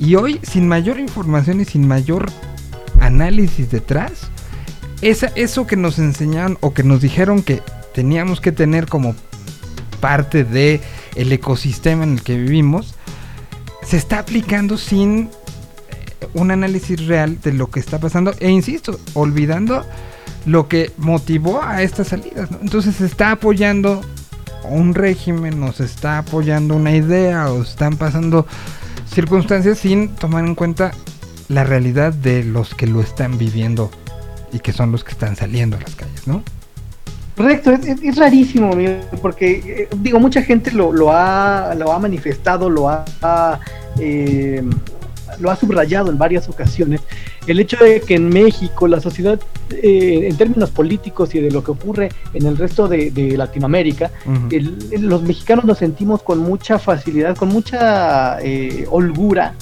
Y hoy, sin mayor información y sin mayor análisis detrás, esa, eso que nos enseñaron o que nos dijeron que teníamos que tener como parte de el ecosistema en el que vivimos, se está aplicando sin eh, un análisis real de lo que está pasando e insisto, olvidando lo que motivó a estas salidas. Entonces se está apoyando un régimen, se está apoyando una idea, o están pasando circunstancias sin tomar en cuenta la realidad de los que lo están viviendo y que son los que están saliendo a las calles, ¿no? Correcto, es, es- es rarísimo, porque eh, digo, mucha gente lo, lo ha, lo ha manifestado, lo ha, eh, lo ha subrayado en varias ocasiones. El hecho de que en México la sociedad, eh, en términos políticos y de lo que ocurre en el resto de, de Latinoamérica, el- los mexicanos nos sentimos con mucha facilidad, con mucha eh, holgura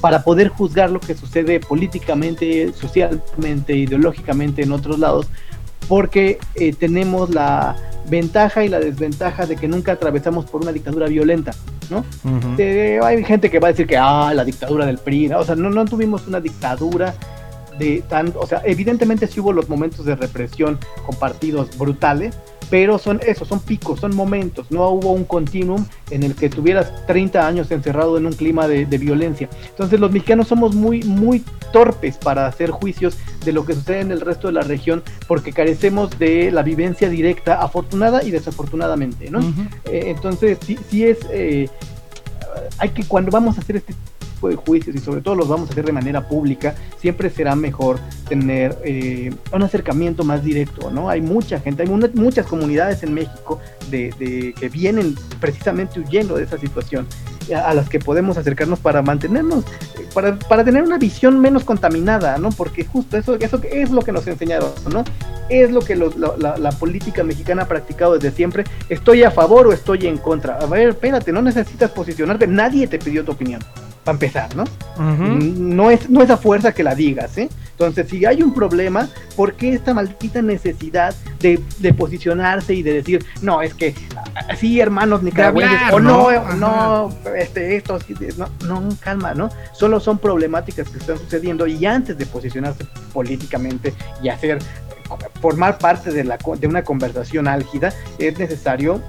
para poder juzgar lo que sucede políticamente, socialmente, ideológicamente en otros lados, porque eh, tenemos la ventaja y la desventaja de que nunca atravesamos por una dictadura violenta, ¿no? Eh, hay gente que va a decir que, ah, la dictadura del PRI, ¿no? o sea, no, no tuvimos una dictadura de tan, o sea, evidentemente sí hubo los momentos de represión con partidos brutales, pero son eso, son picos, son momentos, no hubo un continuum en el que tuvieras 30 años encerrado en un clima de, de violencia. Entonces los mexicanos somos muy, muy torpes para hacer juicios de lo que sucede en el resto de la región porque carecemos de la vivencia directa, afortunada y desafortunadamente, ¿no? Eh, entonces, sí, sí es. eh, hay que, cuando vamos a hacer este tipo de juicios y sobre todo los vamos a hacer de manera pública, siempre será mejor tener eh, un acercamiento más directo, ¿no? Hay mucha gente, hay una- muchas comunidades en México de, de- que vienen precisamente huyendo de esa situación a, a las que podemos acercarnos para mantenernos, eh, para, para tener una visión menos contaminada, ¿no? Porque justo eso, eso es lo que nos enseñaron, ¿no? es lo que los- la, la- la política mexicana ha practicado desde siempre. Estoy a favor o estoy en contra. A ver, espérate, no necesitas posicionarte. Nadie te pidió tu opinión. Para empezar, ¿no? No es, no es a fuerza que la digas, ¿eh? Entonces, si hay un problema, ¿por qué esta maldita necesidad de, de posicionarse y de decir, no, es que ah, sí, hermanos nicaragüenses, o no, ¿no? no, este, esto, no, no, calma, ¿no? Solo son problemáticas que están sucediendo y antes de posicionarse políticamente y hacer, formar parte de, la, de una conversación álgida, es necesario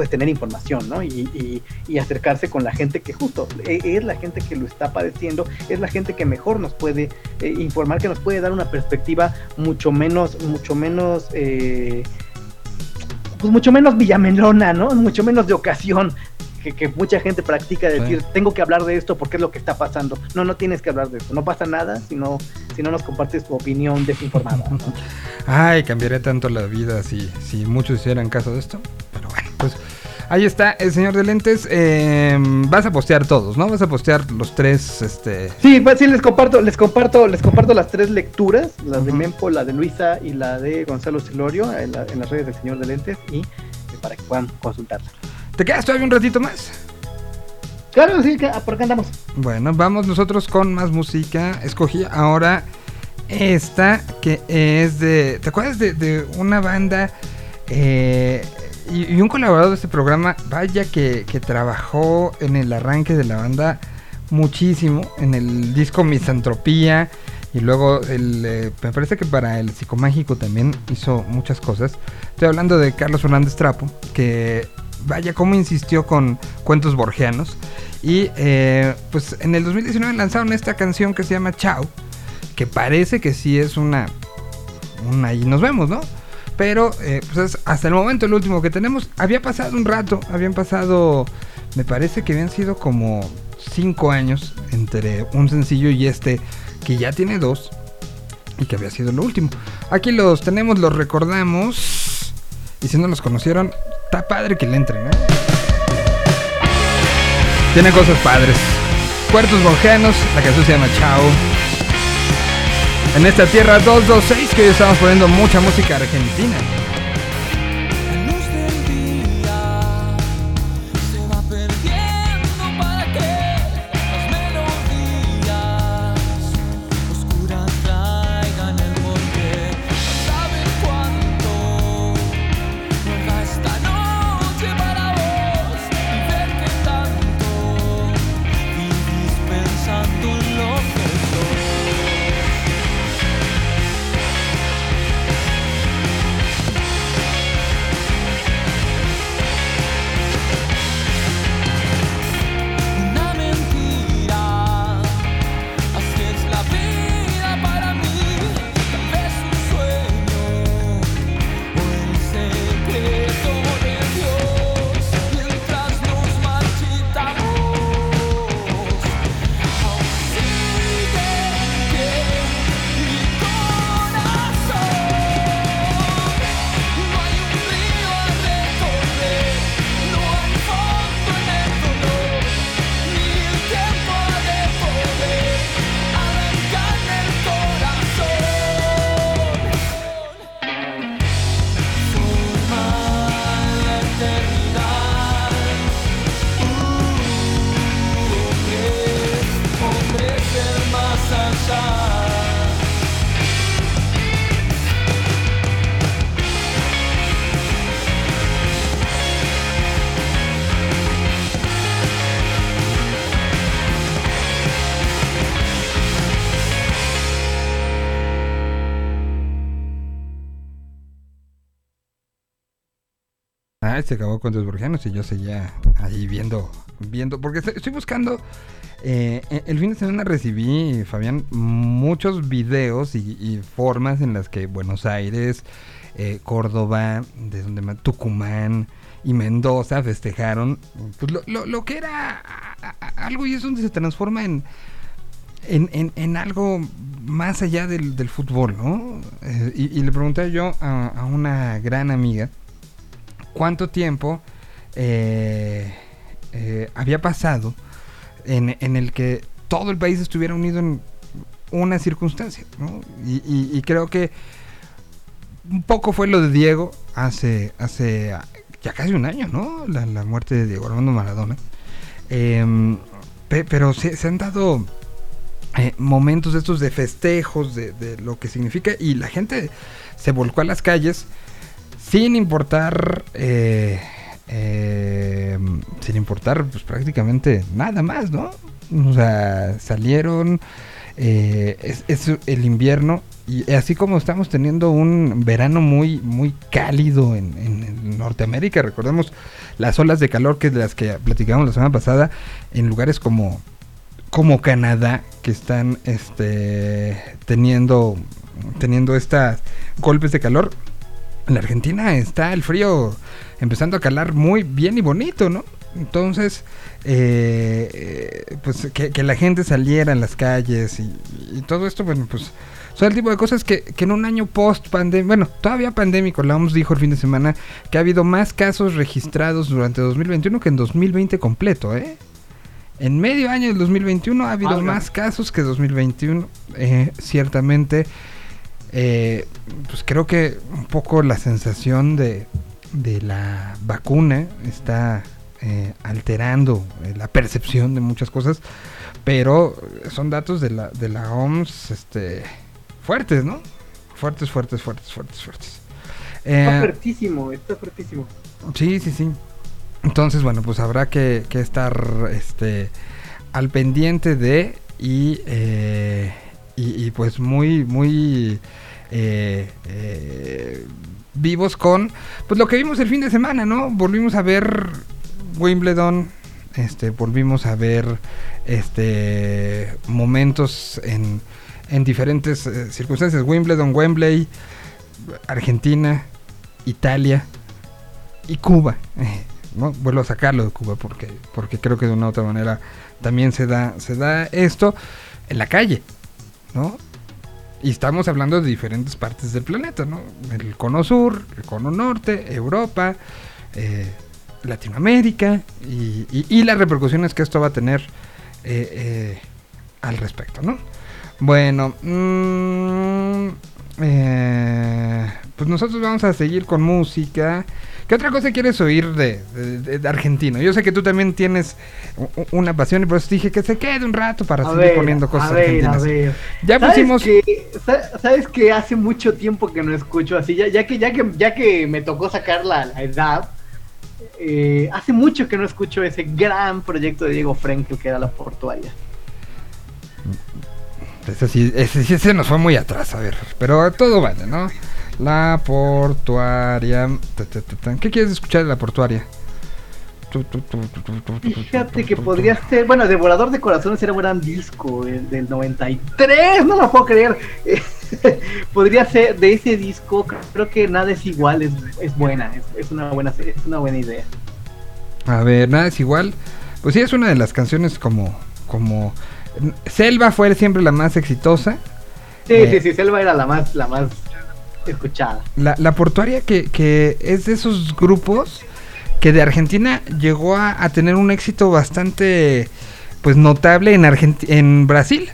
pues tener información, ¿no? Y, acercarse con la gente que justo e- es la gente que lo está padeciendo, es la gente que mejor nos puede eh, informar, que nos puede dar una perspectiva mucho menos, mucho menos, eh, pues mucho menos villamelona, ¿no? Mucho menos de ocasión. Que, que mucha gente practica decir, Sí. tengo que hablar de esto porque es lo que está pasando. No, no tienes que hablar de esto. No pasa nada si no, si no nos compartes tu opinión desinformada. ¿no? Ay, cambiaría tanto la vida si, si muchos hicieran caso de esto. Pero bueno, pues ahí está el señor de lentes. Eh, vas a postear todos, ¿no? Vas a postear los tres, este... Sí, pues sí, les comparto, les comparto, les comparto las tres lecturas, la de. Mempo, la de Luisa y la de Gonzalo Celorio en, la- en las redes del señor de lentes y eh, para que puedan consultarla. ¿Te quedas todavía un ratito más? Claro, sí, que- ah, por acá andamos. Bueno, vamos nosotros con más música. Escogí ahora esta que es de... ¿Te acuerdas de, de una banda eh, y, y un colaborador de este programa? Vaya que, que trabajó en el arranque de la banda muchísimo, en el disco Misantropía. Y luego el, eh, me parece que para el psicomágico también hizo muchas cosas. Estoy hablando de Carlos Fernández Trapo, que vaya cómo insistió con cuentos borgianos. Y eh, pues en el 2019 lanzaron esta canción que se llama Chao, que parece que sí es una... una y nos vemos, ¿no? Pero eh, pues es hasta el momento el último que tenemos. Había pasado un rato, habían pasado, me parece que habían sido como 5 años entre un sencillo y este, que ya tiene dos y que había sido lo último. Aquí los tenemos, los recordamos. Y si no los conocieron, está padre que le entren, ¿eh? Tiene cosas padres. Cuartos borgianos, la canción se llama Chao. En esta tierra 226 que hoy estamos poniendo mucha música argentina. Se acabó con los burgianos y yo seguía ahí viendo, viendo, porque estoy, buscando, eh, e- el fin de semana recibí, Fabián, muchos videos y, formas en las que Buenos Aires, eh, Córdoba, de donde Tucumán y Mendoza festejaron pues, lo, lo- lo que era algo y es donde se transforma en, en, en- en algo más allá del, del fútbol, ¿no? Eh, y, y le pregunté yo a una gran amiga cuánto tiempo eh, eh, había pasado en, el que todo el país estuviera unido en una circunstancia, ¿no? Y, creo que un poco fue lo de Diego hace, hace ya casi un año, ¿no? La, muerte de Diego Armando Maradona. Em, pe- pero se, han dado eh, momentos estos de festejos, de lo que significa, y la gente se volcó a las calles sin importar, eh, eh, sin importar pues prácticamente nada más, ¿no? O sea, salieron, eh, es, es el invierno y así como estamos teniendo un verano muy, muy cálido en, en- Norteamérica, recordemos las olas de calor que de las que platicamos la semana pasada en lugares como como Canadá que están este teniendo teniendo estas golpes de calor en la Argentina está el frío empezando a calar muy bien y bonito, ¿no? Entonces, eh, pues que, que la gente saliera en las calles y, y todo esto, bueno, pues son el tipo de cosas que, que en un año post pandemia, bueno, todavía pandémico, la OMS dijo el fin de semana que ha habido más casos registrados durante 2021 que en 2020 completo, ¿eh? En medio año del 2021 ha habido más casos que 2021, eh, ciertamente. Eh, pues creo que un poco la sensación de, de la vacuna está eh, alterando eh, la percepción de muchas cosas, pero son datos de la, de la OMS este, fuertes, ¿no? Fuertes, fuertes, fuertes, fuertes, fuertes. Está fuertísimo, está fuertísimo. Sí, sí, sí. Entonces, bueno, pues habrá que, que estar este, al pendiente de y, eh, y, y, pues muy, muy eh, eh, vivos con pues lo que vimos el fin de semana, ¿no? Volvimos a ver Wimbledon, este, volvimos a ver este momentos en, en diferentes eh, circunstancias. Wimbledon, Wembley, Argentina, Italia y Cuba. ¿no? Vuelvo a sacarlo de Cuba porque, porque creo que de una u otra manera también se da, se da esto en la calle, ¿no? Y estamos hablando de diferentes partes del planeta, ¿no? El cono sur, el cono norte, Europa, eh, Latinoamérica y, y- las repercusiones que esto va a tener eh, eh, al respecto, ¿no? Bueno, mm, pues nosotros vamos a seguir con música. ¿Qué otra cosa quieres oír de, de- de- de argentino? Yo sé que tú también tienes una pasión y por eso dije que se quede un rato para A seguir ver, poniendo cosas a ver, argentinas. a ver. Ya ¿Sabes pusimos... que, sa- ¿Sabes que hace mucho tiempo que no escucho así? Ya, ya, que, ya, que, ya que me tocó sacar la, la edad, eh, hace mucho que no escucho ese gran proyecto de Diego Frenkel que era La Portuaria. Ese sí, ese sí se nos fue muy atrás, a ver. Pero todo vale, ¿no? La portuaria. ¿Qué quieres escuchar de la portuaria? Tu, tu, tu, tu, tu, tu, tu, Fíjate que podría ser, bueno, Devorador de Corazones era un gran disco el del 93, no lo puedo creer. podría ser de ese disco, creo que nada es igual, es, es buena, es, es una buena, es una buena idea. A ver, nada es igual. Pues sí, es una de las canciones como. como Selva fue siempre la más exitosa. Sí, Eh. sí, sí, Selva era la más, la más escuchada. La, la portuaria que, que es de esos grupos que de Argentina llegó a, a tener un éxito bastante pues notable en Argenti- en Brasil,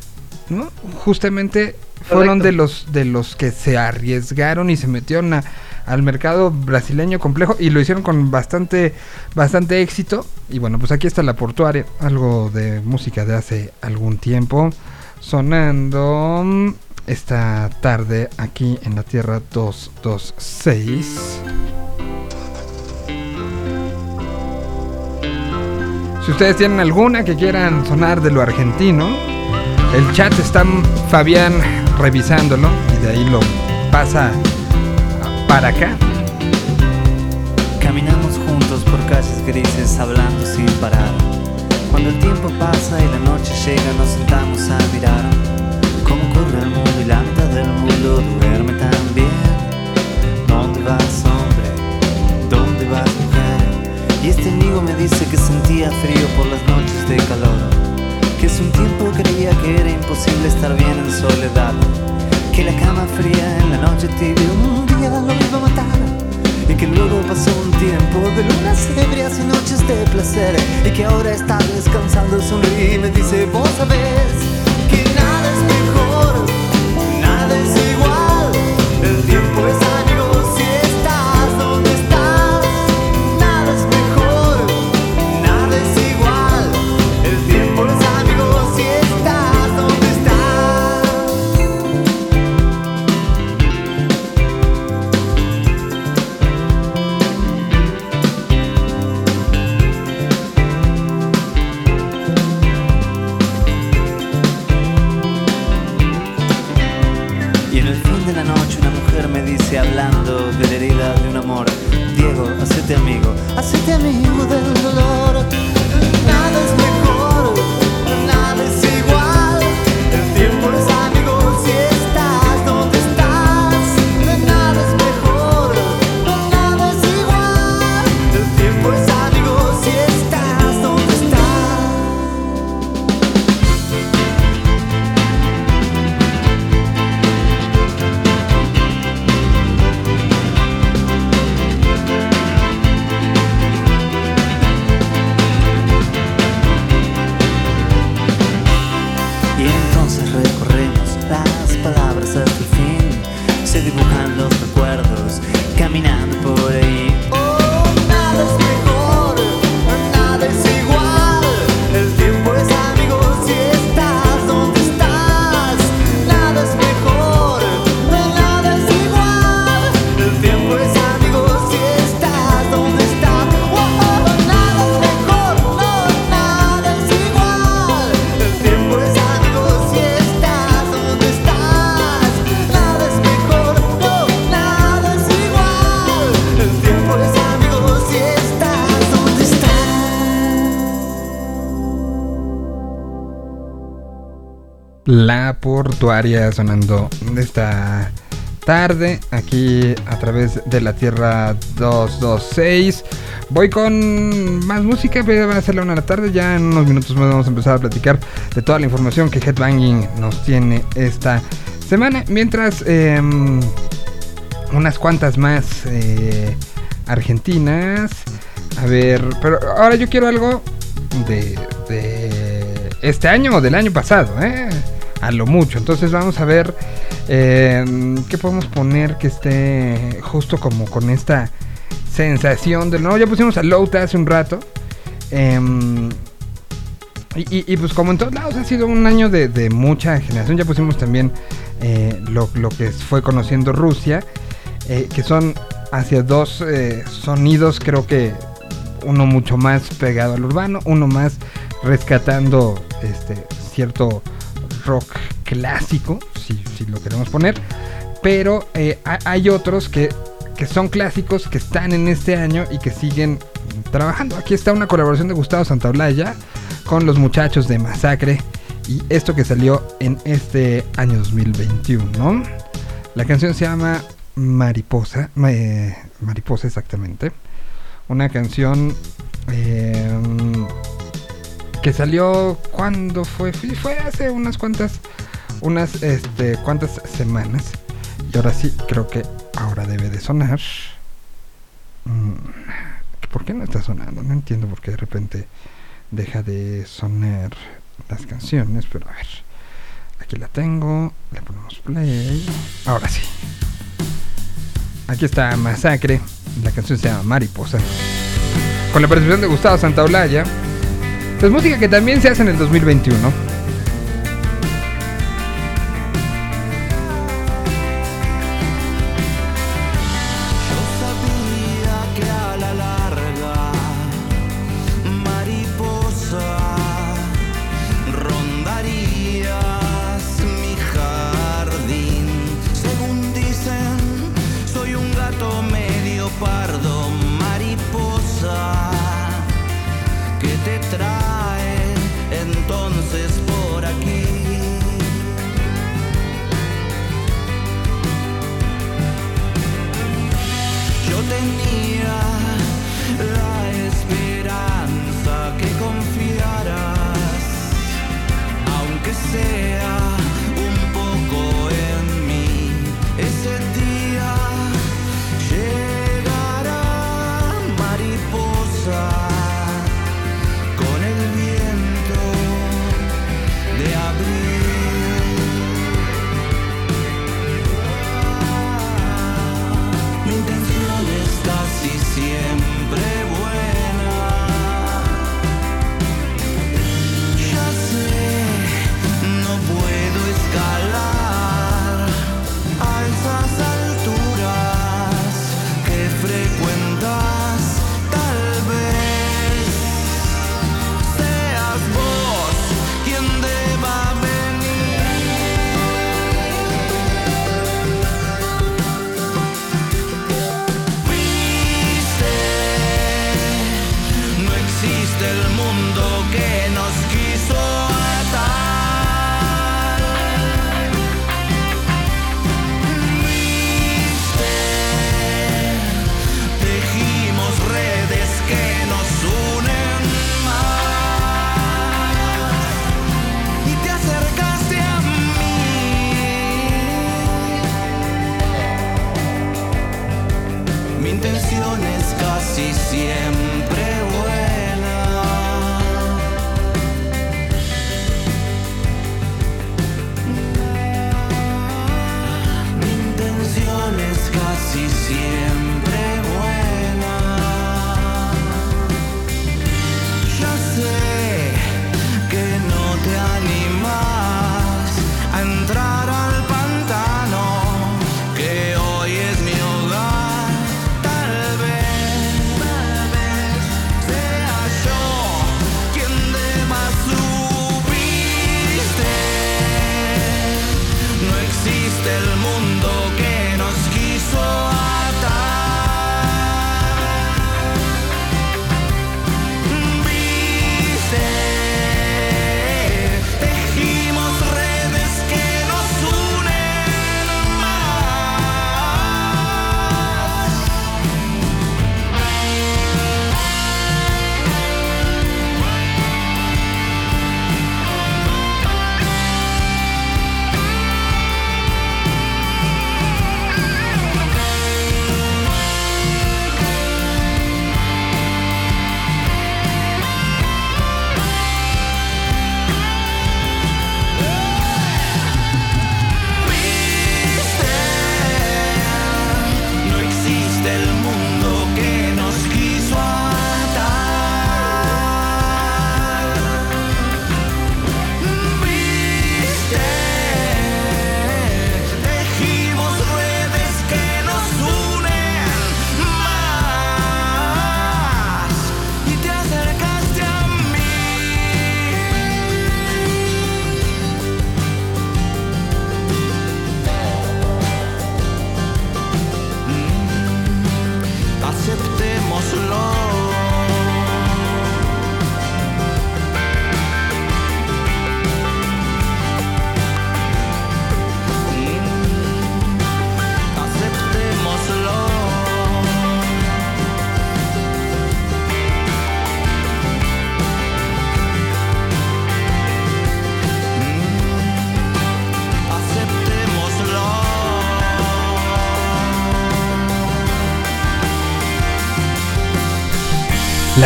¿no? Justamente fueron Correcto. de los de los que se arriesgaron y se metieron a- al mercado brasileño complejo y lo hicieron con bastante bastante éxito y bueno pues aquí está la portuaria algo de música de hace algún tiempo sonando mm, esta tarde aquí en la Tierra 226 Si ustedes tienen alguna que quieran sonar de lo argentino, el chat está Fabián revisándolo y de ahí lo pasa para acá. Caminamos juntos por calles grises hablando sin parar. Cuando el tiempo pasa y la noche llega nos sentamos a mirar la mitad del mundo duerme también. ¿Dónde vas hombre? ¿Dónde vas mujer? Y este amigo me dice que sentía frío por las noches de calor. Que hace un tiempo creía que era imposible estar bien en soledad. Que la cama fría en la noche tibia un día lo iba a matar. Y que luego pasó un tiempo de lunas ebrias y noches de placer. Y que ahora está descansando, sonríe y me dice, vos sabés nada es igual. Portuaria sonando esta tarde aquí a través de la Tierra 226. Voy con más música, pero van a ser la una de la tarde. Ya en unos minutos más vamos a empezar a platicar de toda la información que Headbanging nos tiene esta semana. Mientras em, unas cuantas más eh, argentinas. A ver, pero ahora yo quiero algo de, de este año o del año pasado, ¿eh? A lo mucho. Entonces vamos a ver eh, qué podemos poner que esté justo como con esta sensación de... No, ya pusimos a Louta hace un rato. Em, y, pues como en todos lados ha sido un año de, de mucha generación. Ya pusimos también eh, lo, lo que fue conociendo Rusia. eh, que son hacia dos eh, sonidos creo que uno mucho más pegado al urbano, uno más rescatando este cierto rock clásico, si, lo queremos poner. Pero eh, ha- hay otros que, que son clásicos, que están en este año y que siguen trabajando. Aquí está una colaboración de Gustavo Santaolalla con los muchachos de Masacre. Y esto que salió en este año 2021. La canción se llama Mariposa. ma- eh, Mariposa exactamente. Una canción eh, que salió cuando fue. Fue hace unas cuantas. Unas este, cuantas semanas. Y ahora sí, creo que ahora debe de sonar. Mm, ¿Por qué no está sonando? No entiendo por qué de repente deja de sonar las canciones, pero a ver. Aquí la tengo, le ponemos play. Ahora sí. Aquí está Masacre. La canción se llama Mariposa. Con la participación de Gustavo Santaolalla. Pues música que también se hace en el 2021.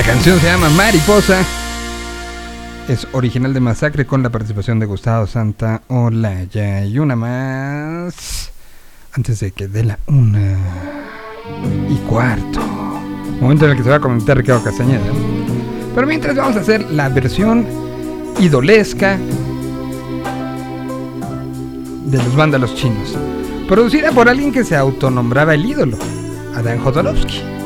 La canción se llama Mariposa. Es original de Masacre con la participación de Gustavo Santa Olaya. Y una más. Antes de que dé la una y cuarto. Momento en el que se va a comentar Ricardo Castañeda. Pero mientras vamos a hacer la versión idolesca de los vándalos chinos. Producida por alguien que se autonombraba el ídolo, Adán Jodorowsky.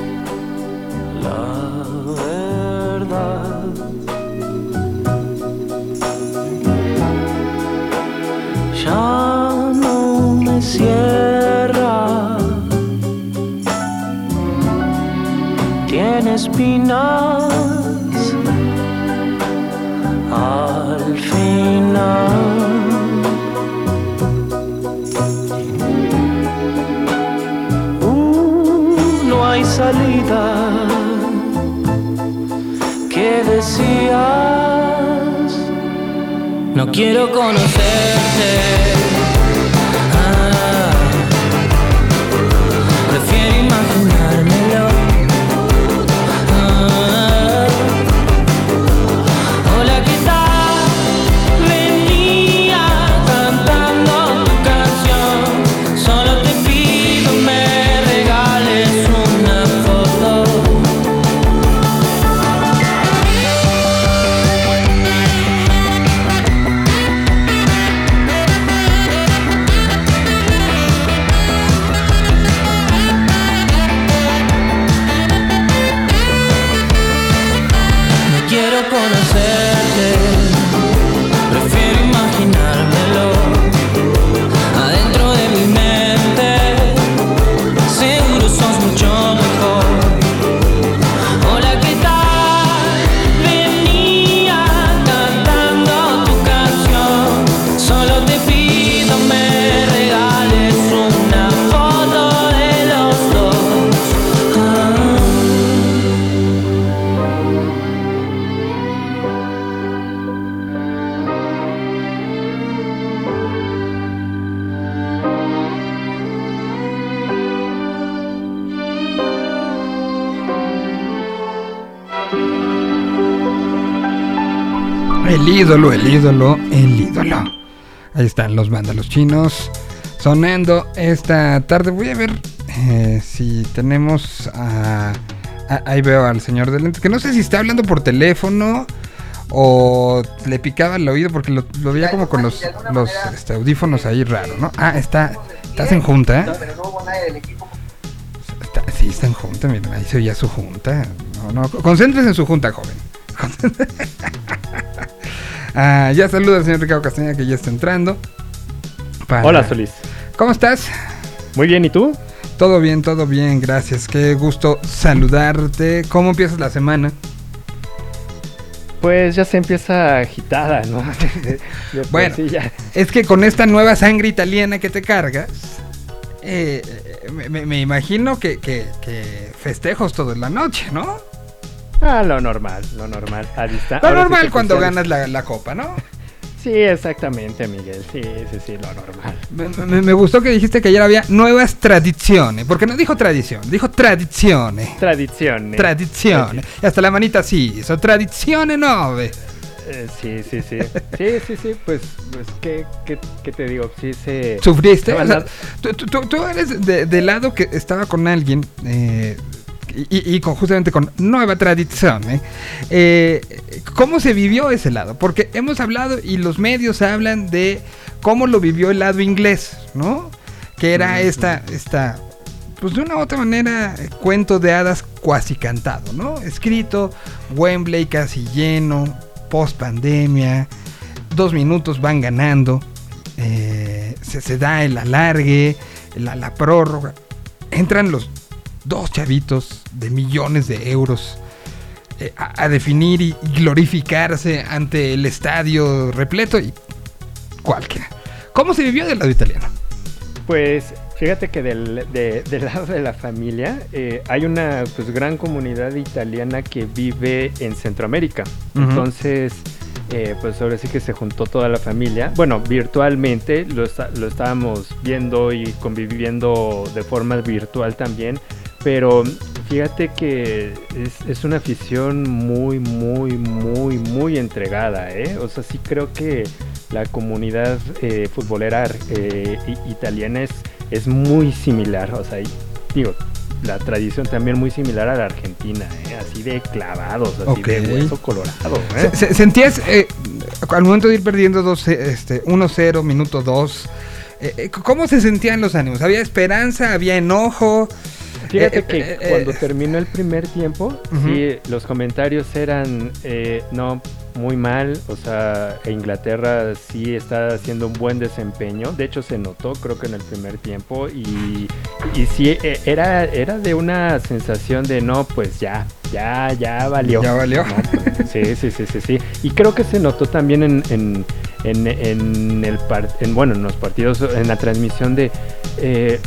No me cierra. Tiene espinas al final. Uh, no hay salida. ¿Qué decías? No quiero conocerte. Ídolo, el ídolo, el ídolo. Ahí están los vándalos chinos sonando esta tarde. Voy a ver eh, si tenemos a, Ahí veo al señor de lentes, que no sé si está hablando por teléfono o le picaba el oído porque lo, lo veía como con los, los este, audífonos ahí raro, ¿no? Ah, está, estás en junta, ¿eh? Está- sí, está en junta, miren, ahí se oía su junta. No, concéntrese en su junta, joven. Ah, ya saluda al señor Ricardo Castañeda que ya está entrando. Para- Hola, Solís. ¿Cómo estás? Muy bien, ¿y tú? Todo bien, todo bien, gracias. Qué gusto saludarte. ¿Cómo empiezas la semana? Pues ya se empieza agitada, ¿no? Por Bueno. sí ya. Es que con esta nueva sangre italiana que te cargas, eh, me imagino que, que- que festejos toda la noche, ¿no? Ah, lo normal, lo normal. A dista- Lo sí normal cuando ganas la, la copa, ¿no? Sí, exactamente, Miguel. Sí, sí, sí, lo normal. Me, me- me gustó que dijiste que ayer había nuevas tradiciones, porque no dijo tradición, dijo tradiciones. Tradiciones. Tradiciones. Y hasta la manita sí, son tradiciones nuove. Eh, sí, sí, sí. Sí, sí, sí. Pues, pues ¿qué, qué, qué te digo? Sí, se. ¿Sufriste? No, O sea, no. tú, tú- tú- tú eres de- del lado que estaba con alguien eh, y, y con, justamente con nueva tradición. ¿eh? Eh, ¿Cómo se vivió ese lado? Porque hemos hablado y los medios hablan de cómo lo vivió el lado inglés, ¿no? Que era esta, esta, pues de una u otra manera, cuento de hadas cuasi cantado, ¿no? Escrito, Wembley casi lleno, post pandemia, dos minutos van ganando, eh, se, se da el alargue, la, la prórroga, entran los dos chavitos de millones de euros eh, a, a definir y glorificarse ante el estadio repleto y cualquiera. ¿Cómo se vivió del lado italiano? Pues fíjate que del, de- del lado de la familia eh, hay una pues, gran comunidad italiana que vive en Centroamérica. Entonces, eh, pues ahora sí que se juntó toda la familia. Bueno, virtualmente lo, lo estábamos viendo y conviviendo de forma virtual también. Pero Fíjate que es, es una afición muy, muy, muy, muy entregada, ¿eh? O sea, sí creo que la comunidad eh, futbolera eh, italiana es, es muy similar, o sea, y- digo, la tradición también muy similar a la argentina, ¿eh? Así de clavados, así Ok. de hueso colorado, ¿eh? Se- se- ¿Sentías eh, al momento de ir perdiendo dos, eh, este, 1-0, minuto 2? eh, eh, ¿Cómo se sentían los ánimos? ¿Había esperanza? ¿Había enojo? Fíjate Eh, que eh, eh, cuando eh, terminó el primer tiempo, sí, los comentarios eran, eh, no, muy mal, o sea, e Inglaterra sí está haciendo un buen desempeño, de hecho se notó creo que en el primer tiempo y, y sí, eh, era, era de una sensación de, no, pues ya, ya, ya valió. Ya valió. No, sí, sí, sí, sí, sí. Y creo que se notó también en, en, en, en el par- en, bueno, en los partidos, en la transmisión de eh,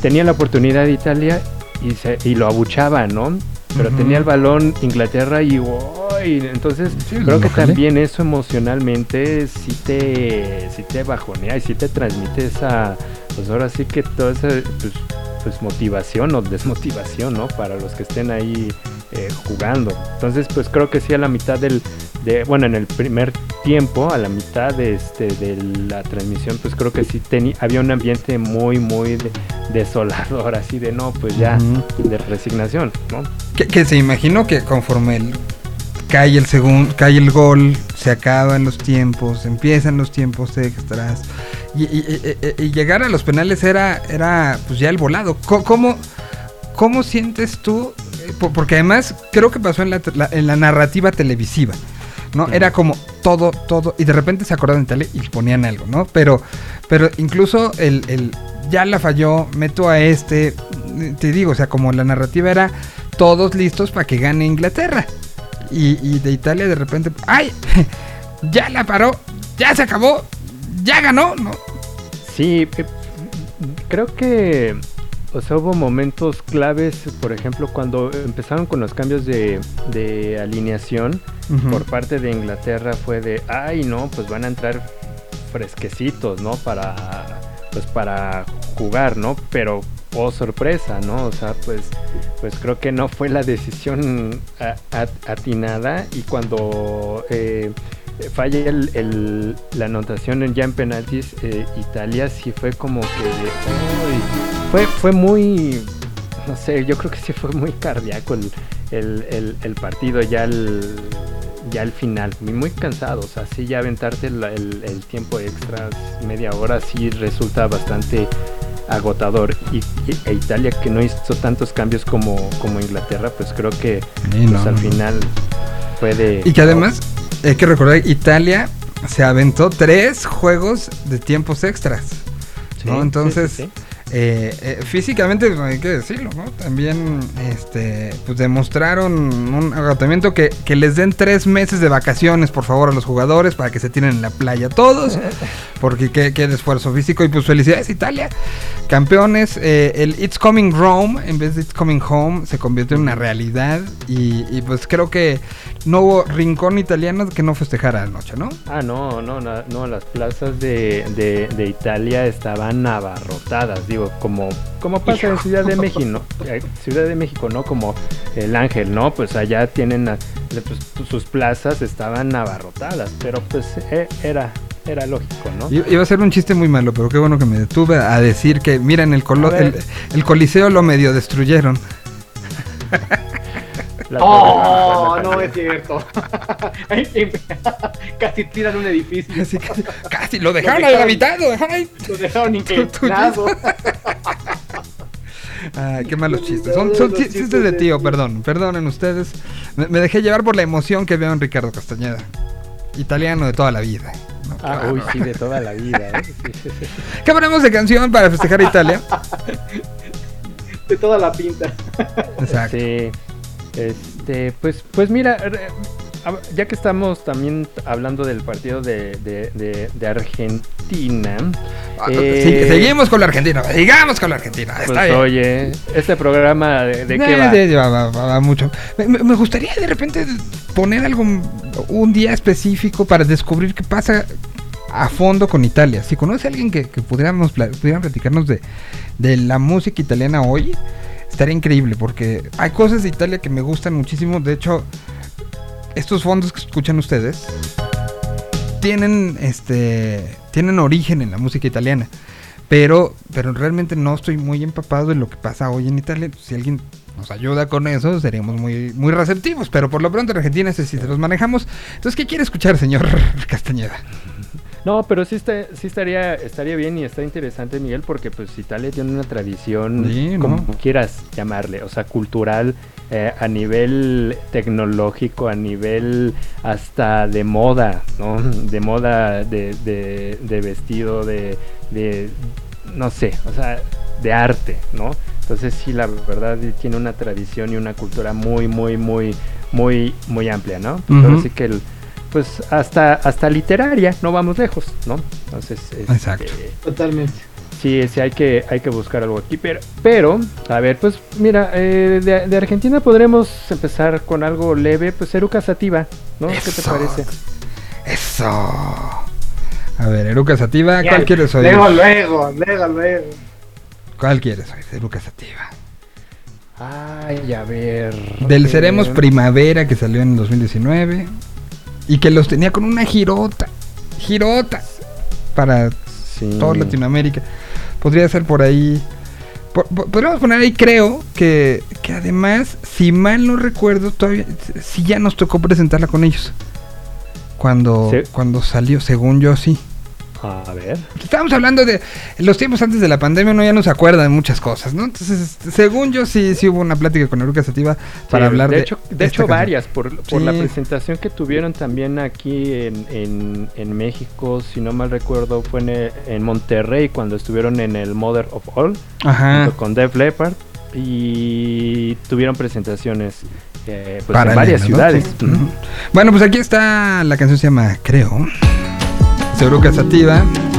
tenía la oportunidad de Italia y, se, y lo abuchaba, ¿no? Pero tenía el balón Inglaterra y entonces Sí, creo que también eso emocionalmente sí te, sí te bajonea y sí te transmite esa, pues ahora sí que toda esa pues, pues motivación o desmotivación, ¿no? Para los que estén ahí eh, jugando. Entonces, pues creo que sí a la mitad del, de, bueno, en el primer tiempo, a la mitad de, este, de la transmisión, pues creo que sí tenía, había un ambiente muy, muy de- desolador, así de no, pues ya, de resignación, ¿no? Que, que se imaginó que conforme el, cae el segundo, cae el gol, se acaban los tiempos, empiezan los tiempos extras. Y, y- y- y- y llegar a los penales era, era pues ya el volado. Co- ¿Cómo, cómo sientes tú? Po- Porque además creo que pasó en la, la- en la narrativa televisiva. ¿no? Era como todo, todo, y de repente se acordaban de tele y ponían algo, ¿no? Pero, pero incluso el, el ya la falló, meto a este, te digo, o sea, como la narrativa era todos listos para que gane Inglaterra. Y, y de Italia de repente, ¡ay! Ya la paró, ya se acabó, ya ganó, ¿no? Sí, eh, creo que o sea, hubo momentos claves, por ejemplo, cuando empezaron con los cambios de, de alineación por parte de Inglaterra fue de, ay no, pues van a entrar fresquecitos, ¿no? Para, pues para jugar, ¿no? Pero, oh sorpresa, ¿no? O sea, pues, pues creo que no fue la decisión atinada y cuando eh, falla el, el- la anotación en, ya en penaltis, eh, Italia sí fue como que, uy, fue, fue muy, no sé, yo creo que sí fue muy cardíaco el, el, el- el partido ya el ya al final, muy, cansado, o sea, sí ya aventarte el, el- el tiempo extra, media hora, sí resulta bastante agotador. Y, y- e Italia que no hizo tantos cambios como, como Inglaterra, pues creo que Sí, pues no, al no. final fue de... Y que además, hay que recordar, Italia se aventó tres juegos de tiempos extras. Sí, ¿no? Entonces, sí, sí. Eh, eh, físicamente pues, hay que decirlo, ¿no? También este, pues demostraron un agotamiento que, que les den tres meses de vacaciones, por favor, a los jugadores para que se tiren en la playa todos, porque qué, qué esfuerzo físico y pues felicidades Italia, campeones, eh, el It's Coming Rome en vez de It's Coming Home se convirtió en una realidad y, y, pues creo que no hubo rincón italiano que no festejara anoche, ¿no? Ah, no, no, no, no, las plazas de, de, de Italia estaban abarrotadas, digo, como, como pasa en Ciudad de México, ¿no? Eh, Ciudad de México, ¿no? Como el Ángel, ¿no? Pues allá tienen, pues, sus plazas estaban abarrotadas, pero pues eh, era, era lógico, ¿no? Iba a ser un chiste muy malo, pero qué bueno que me detuve a decir que, miren, el, colo- el, el coliseo lo medio destruyeron. La Oh, la no es cierto. Casi tiran un edificio. Casi lo dejaron mitad, lo dejaron ahí. Lo dejaron tú- inclinado. Ay, qué malos chistes. Son, chistes chistes de tío, perdón. Perdonen ustedes. Me, me dejé llevar por la emoción que veo en Ricardo Castañeda. Italiano de toda la vida. Ah, uy, sí, de toda la vida, ¿eh? ¿Qué ponemos de canción para festejar a Italia? De toda la pinta. Exacto. Sí, este, pues, pues mira, ya que estamos también hablando del partido de, de- de- de Argentina, Ah, eh, sí, seguimos con la Argentina. Sigamos con la Argentina. pues Está bien. oye, este programa de, de qué Eh, va? va, va- va- mucho. Me, gustaría de repente poner algo, un día específico para descubrir qué pasa a fondo con Italia. Si conoce a alguien que, que pudiéramos pudieran platicarnos de, de la música italiana hoy, estaría increíble porque hay cosas de Italia que me gustan muchísimo. De hecho, estos fondos que escuchan ustedes tienen este tienen origen en la música italiana. Pero, pero realmente no estoy muy empapado de lo que pasa hoy en Italia. Si alguien nos ayuda con eso, seríamos muy, muy receptivos. Pero por lo pronto en Argentina sí se los manejamos. Entonces, ¿qué quiere escuchar, señor Castañeda? No, pero sí, está, sí estaría, estaría bien y está interesante, Miguel, porque pues Italia tiene una tradición, Sí, ¿no? como quieras llamarle, o sea, cultural, eh, a nivel tecnológico, a nivel hasta de moda, ¿no? De moda, de, de- de vestido, de, de, no sé, o sea, de arte, ¿no? Entonces sí, la verdad tiene una tradición y una cultura muy, muy, muy, muy, muy amplia, ¿no? Sí que el, pues hasta, hasta literaria, no vamos lejos, ¿no? Entonces, este, Exacto. Totalmente. Sí, sí, hay que, hay que buscar algo aquí. Pero, pero a ver, pues mira, eh, de, de Argentina podremos empezar con algo leve, pues Eruca Sativa, ¿no? ¿Qué te parece? Eso. A ver, Eruca Sativa, ¿cuál quieres oír? Luego, luego, luego, luego. ¿Cuál quieres oír? Eruca Sativa. Ay, a ver. Del eh, Seremos Primavera que salió en 2019 y que los tenía con una girota, girota para sí. toda Latinoamérica. Podría ser por ahí. po- po- podríamos poner ahí, creo que, que además, si mal no recuerdo, todavía sí ya nos tocó presentarla con ellos. Cuando, Sí. cuando salió, según yo, sí. A ver. Estábamos hablando de los tiempos antes de la pandemia, uno ya no se acuerda de muchas cosas, ¿no? Entonces, según yo, sí, sí hubo una plática con Eruca Sativa para Sí, hablar de. de hecho, de hecho varias por, por la presentación que tuvieron también aquí en, en, en México, si no mal recuerdo, fue en, en Monterrey cuando estuvieron en el Mother of All Ajá. junto con Def Leppard y tuvieron presentaciones eh, pues, en varias ¿no? ciudades. Bueno, pues aquí está la canción se llama Creo. Seguruca Sativa.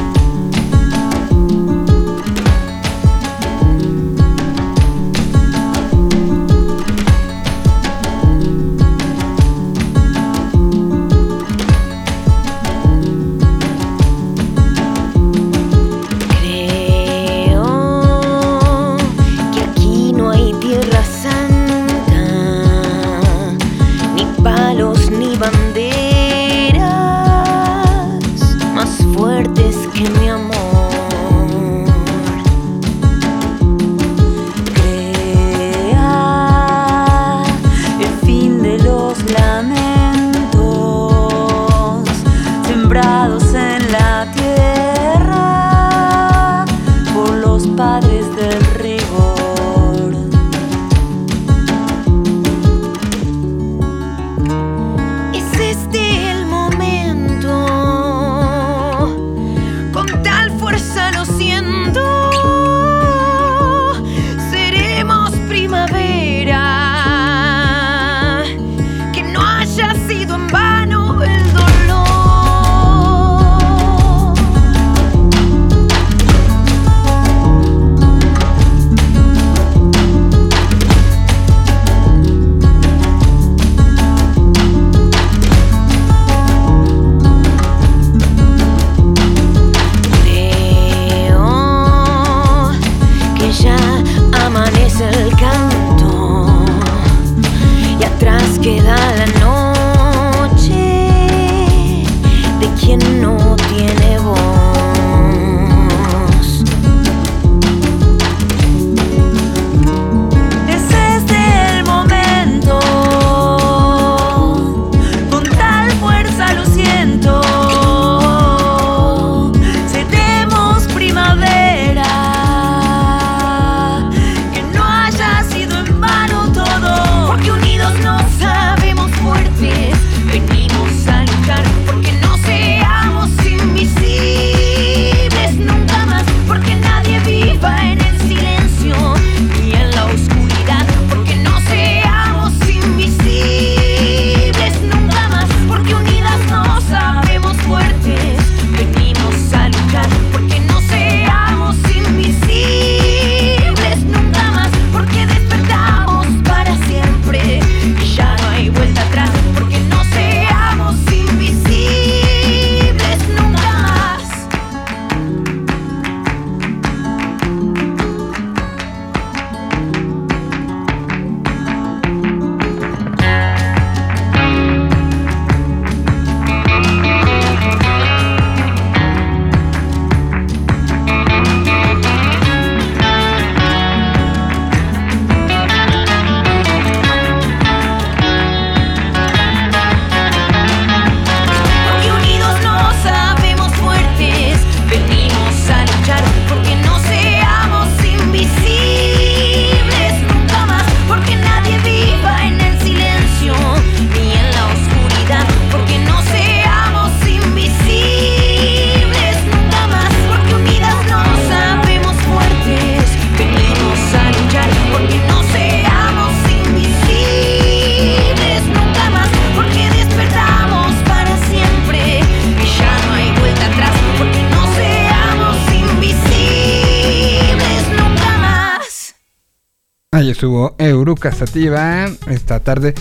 Sativa esta tarde.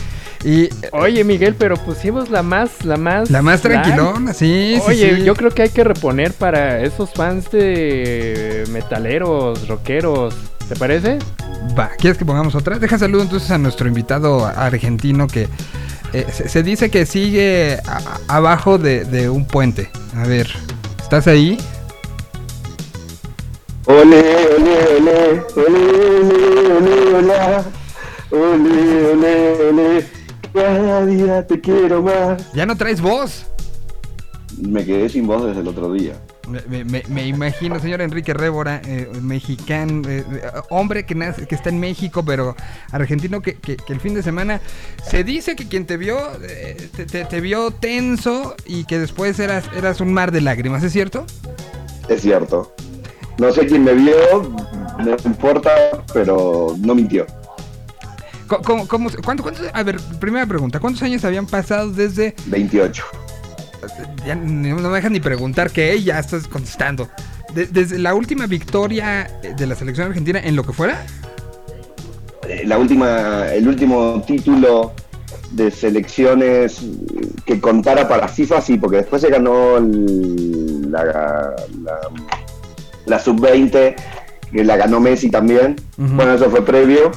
Y Oye, Miguel, pero pusimos la más, la más. la más tranquilona, sí, sí, Oye, sí. yo creo que hay que reponer para esos fans de metaleros, rockeros. ¿Te parece? Va, ¿quieres que pongamos otra? Deja saludo entonces a nuestro invitado argentino que eh, se, se dice que sigue a- abajo de, de un puente. A ver, ¿estás ahí? Ole, ole, ole, ole, ole, ole, hola. Ole, ole, ole, cada día te quiero más. Ya no traes voz. Me quedé sin voz desde el otro día. Me, me- me- me imagino, señor Enrique Révora, eh, mexicano, eh, eh, hombre que, nace, que está en México, pero argentino que, que- que el fin de semana se dice que quien te vio, eh, te, te- te vio tenso y que después eras, eras un mar de lágrimas, ¿es cierto? Es cierto. No sé quién me vio, no importa, pero no mintió. Co- ¿Cómo, cómo, cuánto- cuántos- a ver, primera pregunta, ¿cuántos años habían pasado desde... 28. Ya ni- no me dejan ni preguntar qué, ya estás contestando. De- desde la última victoria de la selección argentina en lo que fuera. Eh, La última, el último título de selecciones que contara para FIFA, sí, porque después se ganó el- la, la, la sub-20, que la ganó Messi también. Bueno, eso fue previo.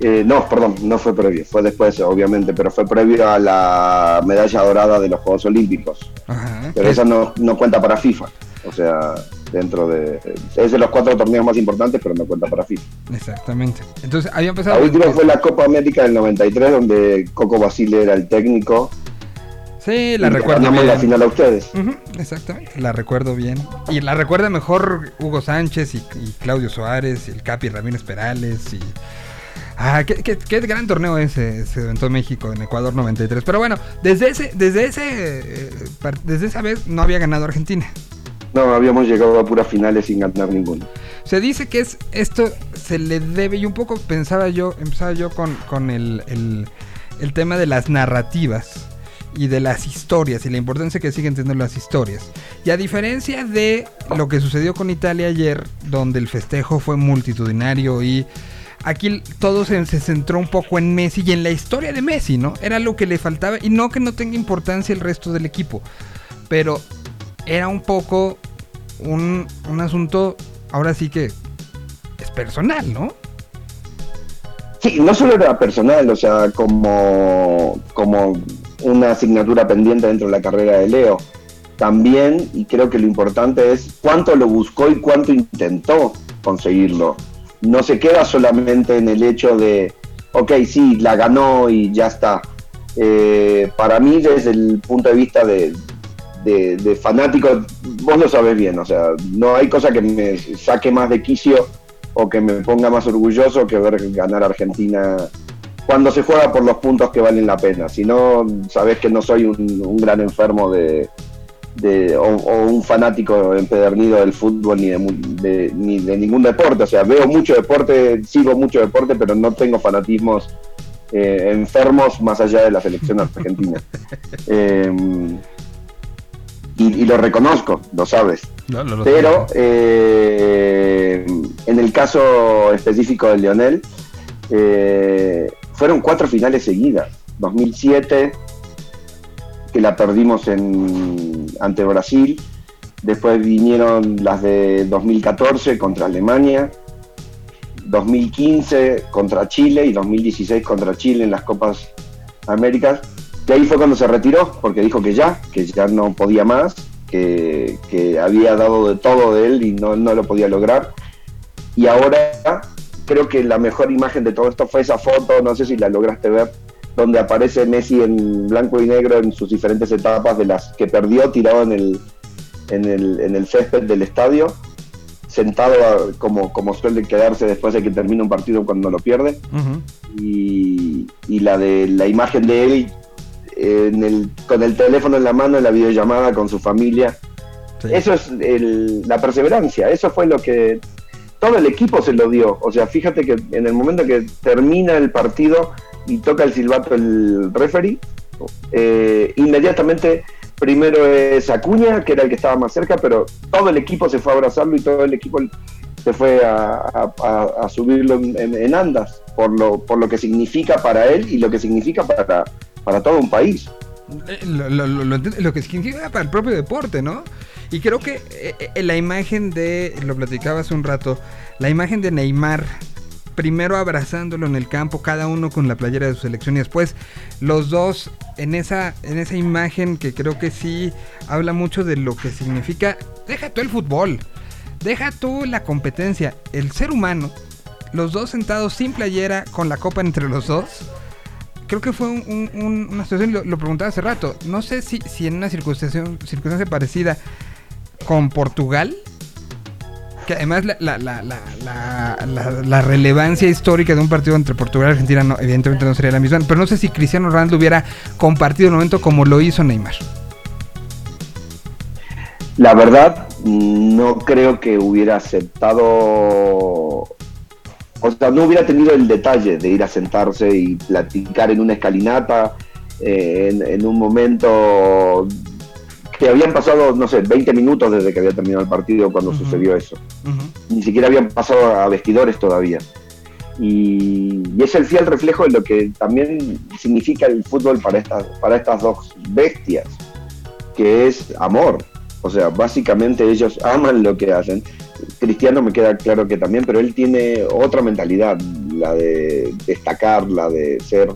Eh, no, perdón, no fue previo, fue después, obviamente, pero fue previo a la medalla dorada de los Juegos Olímpicos. Ajá. Pero esa no, no cuenta para FIFA. O sea, dentro de. Es de los cuatro torneos más importantes, pero no cuenta para FIFA. Exactamente. Entonces, habían La pasado. última fue la Copa América del 93, donde Coco Basile era el técnico. Sí, la y recuerdo bien. la final a ustedes. Exactamente, la recuerdo bien. Y la recuerda mejor Hugo Sánchez y, y Claudio Suárez y el Capi Ramírez Perales y... Ah, qué, qué- qué gran torneo ese se eventó en México, en Ecuador 93. Pero bueno, desde ese, desde ese, eh, desde esa vez no había ganado Argentina. No, habíamos llegado a puras finales sin ganar ninguno. Se dice que es esto se le debe, y un poco pensaba yo, empezaba yo con, con el, el- el tema de las narrativas y de las historias y la importancia que siguen teniendo las historias. Y a diferencia de lo que sucedió con Italia ayer, donde el festejo fue multitudinario y aquí todo se, se centró un poco en Messi y en la historia de Messi, ¿no? Era lo que le faltaba y no que no tenga importancia el resto del equipo, pero era un poco un, un asunto, ahora sí que es personal, ¿no? Sí, no solo era personal, o sea, como, como una asignatura pendiente dentro de la carrera de Leo. También, y creo que lo importante es cuánto lo buscó y cuánto intentó conseguirlo. No se queda solamente en el hecho de, ok, sí, la ganó y ya está. Eh, para mí, desde el punto de vista de, de, fanático, vos lo sabés bien, o sea, no hay cosa que me saque más de quicio o que me ponga más orgulloso que ver ganar a Argentina cuando se juega por los puntos que valen la pena. Si no, sabés que no soy un gran enfermo de, de- o, o un fanático empedernido del fútbol ni de, mu- de- ni de ningún deporte. O sea, veo mucho deporte, sigo mucho deporte, pero no tengo fanatismos eh, enfermos más allá de la selección argentina. Eh, y, y lo reconozco, lo sabes. Pero eh, en el caso específico de Lionel, eh, fueron cuatro finales seguidas. 2007, que la perdimos en, ante Brasil. Después vinieron las de 2014 contra Alemania. 2015 contra Chile y 2016 contra Chile en las Copas Américas. Y ahí fue cuando se retiró, porque dijo que ya, que ya no podía más, que, que había dado de todo de él y no, no lo podía lograr. Y ahora creo que la mejor imagen de todo esto fue esa foto, no sé si la lograste ver, donde aparece Messi en blanco y negro en sus diferentes etapas de las que perdió tirado en el, en el, en el césped del estadio, sentado a- como, como suele quedarse después de que termina un partido cuando lo pierde y, y la de la imagen de él en el, con el teléfono en la mano en la videollamada con su familia. Sí. Eso es el- la perseverancia, eso fue lo que todo el equipo se lo dio. O sea, fíjate que en el momento que termina el partido y toca el silbato el referee, eh, inmediatamente primero es Acuña, que era el que estaba más cerca, pero todo el equipo se fue a abrazarlo y todo el equipo se fue a, subirlo en, andas por lo, por lo que significa para él y lo que significa para, para todo un país. Eh, Lo, lo- lo- lo que significa para el propio deporte, ¿no? Y creo que eh, eh, la imagen de, lo platicaba hace un rato, la imagen de Neymar, primero abrazándolo en el campo, cada uno con la playera de su selección y después los dos en esa, en esa imagen que creo que sí habla mucho de lo que significa, deja tú el fútbol, deja tú la competencia, el ser humano, los dos sentados sin playera con la copa entre los dos creo que fue un- un- un- una situación, lo, lo preguntaba hace rato, no sé si, si en una circunstancia, circunstancia parecida con Portugal, además la, la, la, la, relevancia histórica de un partido entre Portugal y Argentina no, evidentemente no sería la misma, pero no sé si Cristiano Ronaldo hubiera compartido el momento como lo hizo Neymar. La verdad, no creo que hubiera aceptado, o sea, no hubiera tenido el detalle de ir a sentarse y platicar en una escalinata, eh, en un momento que habían pasado, no sé, 20 minutos desde que había terminado el partido cuando sucedió eso. Ni siquiera habían pasado a vestidores todavía. Y, y es el fiel reflejo de lo que también significa el fútbol para estas, para estas dos bestias, que es amor. O sea, básicamente ellos aman lo que hacen. Cristiano me queda claro que también, pero él tiene otra mentalidad, la de destacar, la de ser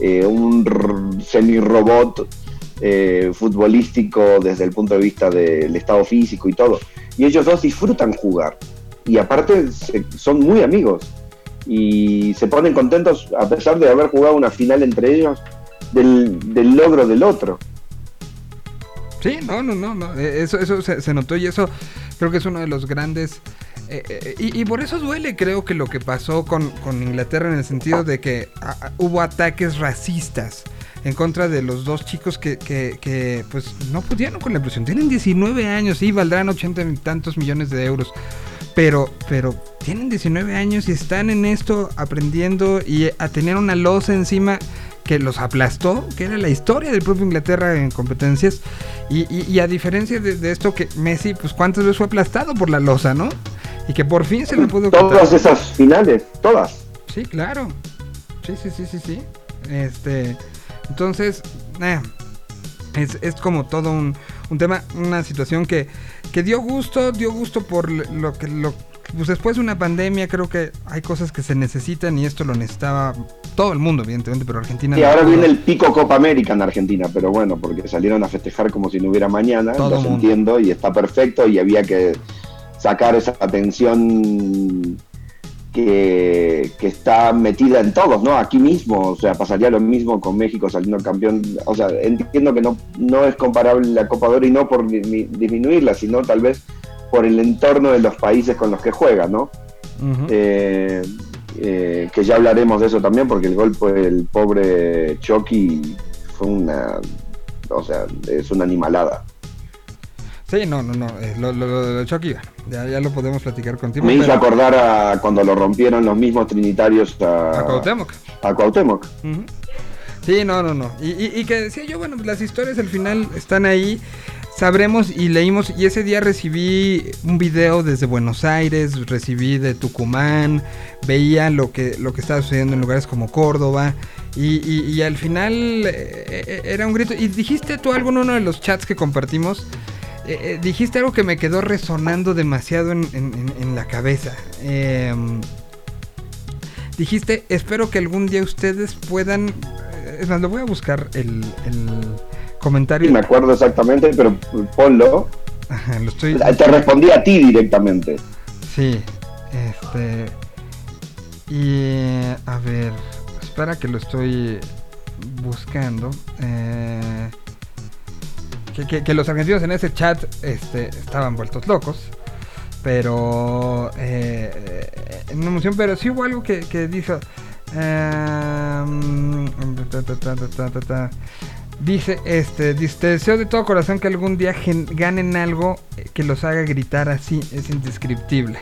eh, un semi-robot eh, futbolístico desde el punto de vista del estado físico y todo. Y ellos dos disfrutan jugar. Y aparte son muy amigos. Y se ponen contentos a pesar de haber jugado una final entre ellos del, logro del otro. Sí, no, no, no, no. eh, Eso, eso se, se notó y eso creo que es uno de los grandes. eh, y, por eso duele, creo que lo que pasó con, con Inglaterra en el sentido de que hubo ataques racistas en contra de los dos chicos que, que, que, pues no pudieron con la presión. Tienen 19 años, sí, valdrán 80 y tantos millones de euros. Pero, pero tienen 19 años y están en esto aprendiendo y a tener una losa encima que los aplastó, que era la historia del propio Inglaterra en competencias. Y, y- y a diferencia de, de esto que Messi, pues cuántas veces fue aplastado por la losa, ¿no? Y que por fin se le pudo. Todas esas finales, todas. Sí, claro. Sí, sí, sí, sí, sí. Este, entonces, eh, es, es como todo un, un tema, una situación que, que dio gusto, dio gusto por lo que lo pues después de una pandemia creo que hay cosas que se necesitan y esto lo necesitaba todo el mundo, evidentemente, pero Argentina Y no ahora viene el pico Copa América en Argentina, pero bueno, porque salieron a festejar como si no hubiera mañana, Todo los entiendo y está perfecto y había que sacar esa atención que, que está metida en todos, ¿no? Aquí mismo, o sea, pasaría lo mismo con México saliendo campeón, o sea, entiendo que no, no es comparable la Copa de Oro y no por di- mi- disminuirla, sino tal vez por el entorno de los países con los que juega, ¿no? Eh, eh, que ya hablaremos de eso también, porque el golpe del pobre Chucky fue una. O sea, es una animalada. Sí, no, no, no. eh, lo, lo, lo de Chucky, ya, ya lo podemos platicar contigo. Me hizo pero- acordar a cuando lo rompieron los mismos trinitarios a, a Cuauhtémoc. a Cuauhtémoc. Sí, no, no, no. Y, y- y que decía yo, bueno, las historias al final están ahí. Sabremos y leímos. Y ese día recibí un video desde Buenos Aires, recibí de Tucumán, veía lo que, lo que estaba sucediendo en lugares como Córdoba. Y, y- y al final eh, eh, era un grito. Y dijiste tú algo en uno de los chats que compartimos. Eh, eh, dijiste algo que me quedó resonando demasiado en, en- en- en la cabeza. Em, dijiste, espero que algún día ustedes puedan... eh, Es más, lo voy a buscar el, el comentario. Y me acuerdo exactamente, pero ponlo. Ajá, lo estoy... Te respondí a ti directamente. Sí, este... Y... A ver, espera que lo estoy buscando. Eh, que, que- los argentinos en ese chat este, estaban vueltos locos. Pero... eh, en emoción, pero sí hubo algo que, que dijo... ta. Dice, este, deseo de todo corazón que algún día ganen algo que los haga gritar así, es indescriptible.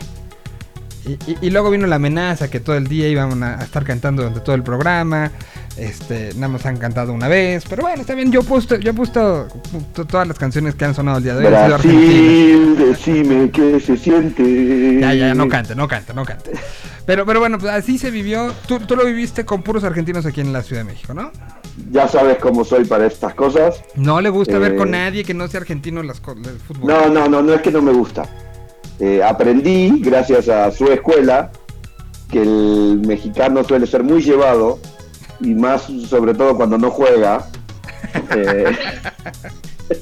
Y, y- y luego vino la amenaza que todo el día iban a, a estar cantando durante todo el programa. Este, nada más han cantado una vez. Pero bueno, está bien. Yo he puesto, yo he puesto pu- todas las canciones que han sonado el día de hoy. Brasil, decime qué se siente. Ya, ya, no cante, no cante, no cante. Pero, pero bueno, pues así se vivió. Tú, tú lo viviste con puros argentinos aquí en la Ciudad de México, ¿no? Ya sabes cómo soy para estas cosas. No le gusta ver Eh, con nadie que no sea argentino las el fútbol. No, no, no, no es que no me gusta. Eh, aprendí, gracias a su escuela, que el mexicano suele ser muy llevado, y más sobre todo cuando no juega. Eh,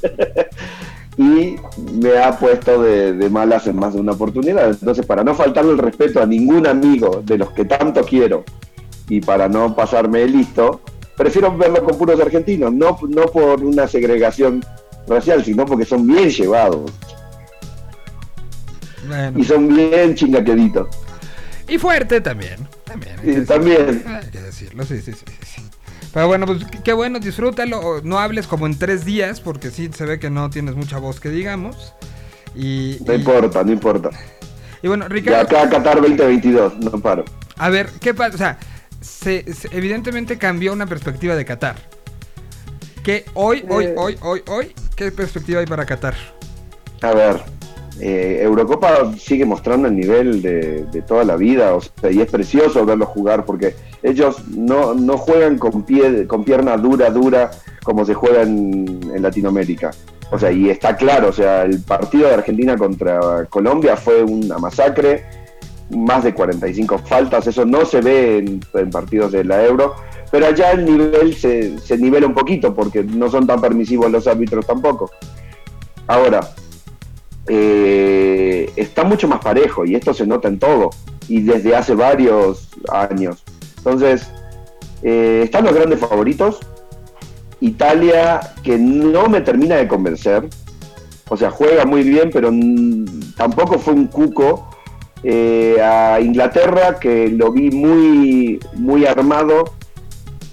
y me ha puesto de, de malas en más de una oportunidad. Entonces, para no faltarle el respeto a ningún amigo de los que tanto quiero, y para no pasarme de listo, prefiero verlo con puros argentinos, no, no por una segregación racial, sino porque son bien llevados Bueno, y son bien chingaqueditos. y fuerte también. También. hay que también. decirlo, Hay que decirlo, sí, sí, sí, sí. Pero bueno, pues qué- bueno, disfrútalo. No hables como en tres días, porque sí se ve que no tienes mucha voz que digamos. Y, No y- importa, no importa. y bueno, Ricardo, acá a Qatar 2022, no paro. a ver, ¿qué pasa? O sea, se, se- evidentemente cambió una perspectiva de Qatar. ¿Qué hoy, hoy, Eh. hoy, hoy, hoy, qué perspectiva hay para Qatar? A ver, eh, Eurocopa sigue mostrando el nivel de, toda la vida, o sea, y es precioso verlos jugar porque ellos no, no juegan con pie, con pierna dura, dura, como se juega en, en Latinoamérica. O sea, y está claro, o sea, el partido de Argentina contra Colombia fue una masacre, más de 45 faltas, eso no se ve en, en partidos de la Euro, pero allá el nivel se, se nivela un poquito porque no son tan permisivos los árbitros tampoco. Ahora, eh, está mucho más parejo y esto se nota en todo y desde hace varios años. Entonces, eh, están los grandes favoritos. Italia, que no me termina de convencer. O sea, juega muy bien, pero tampoco fue un cuco. Eh, a Inglaterra, que lo vi muy, muy armado,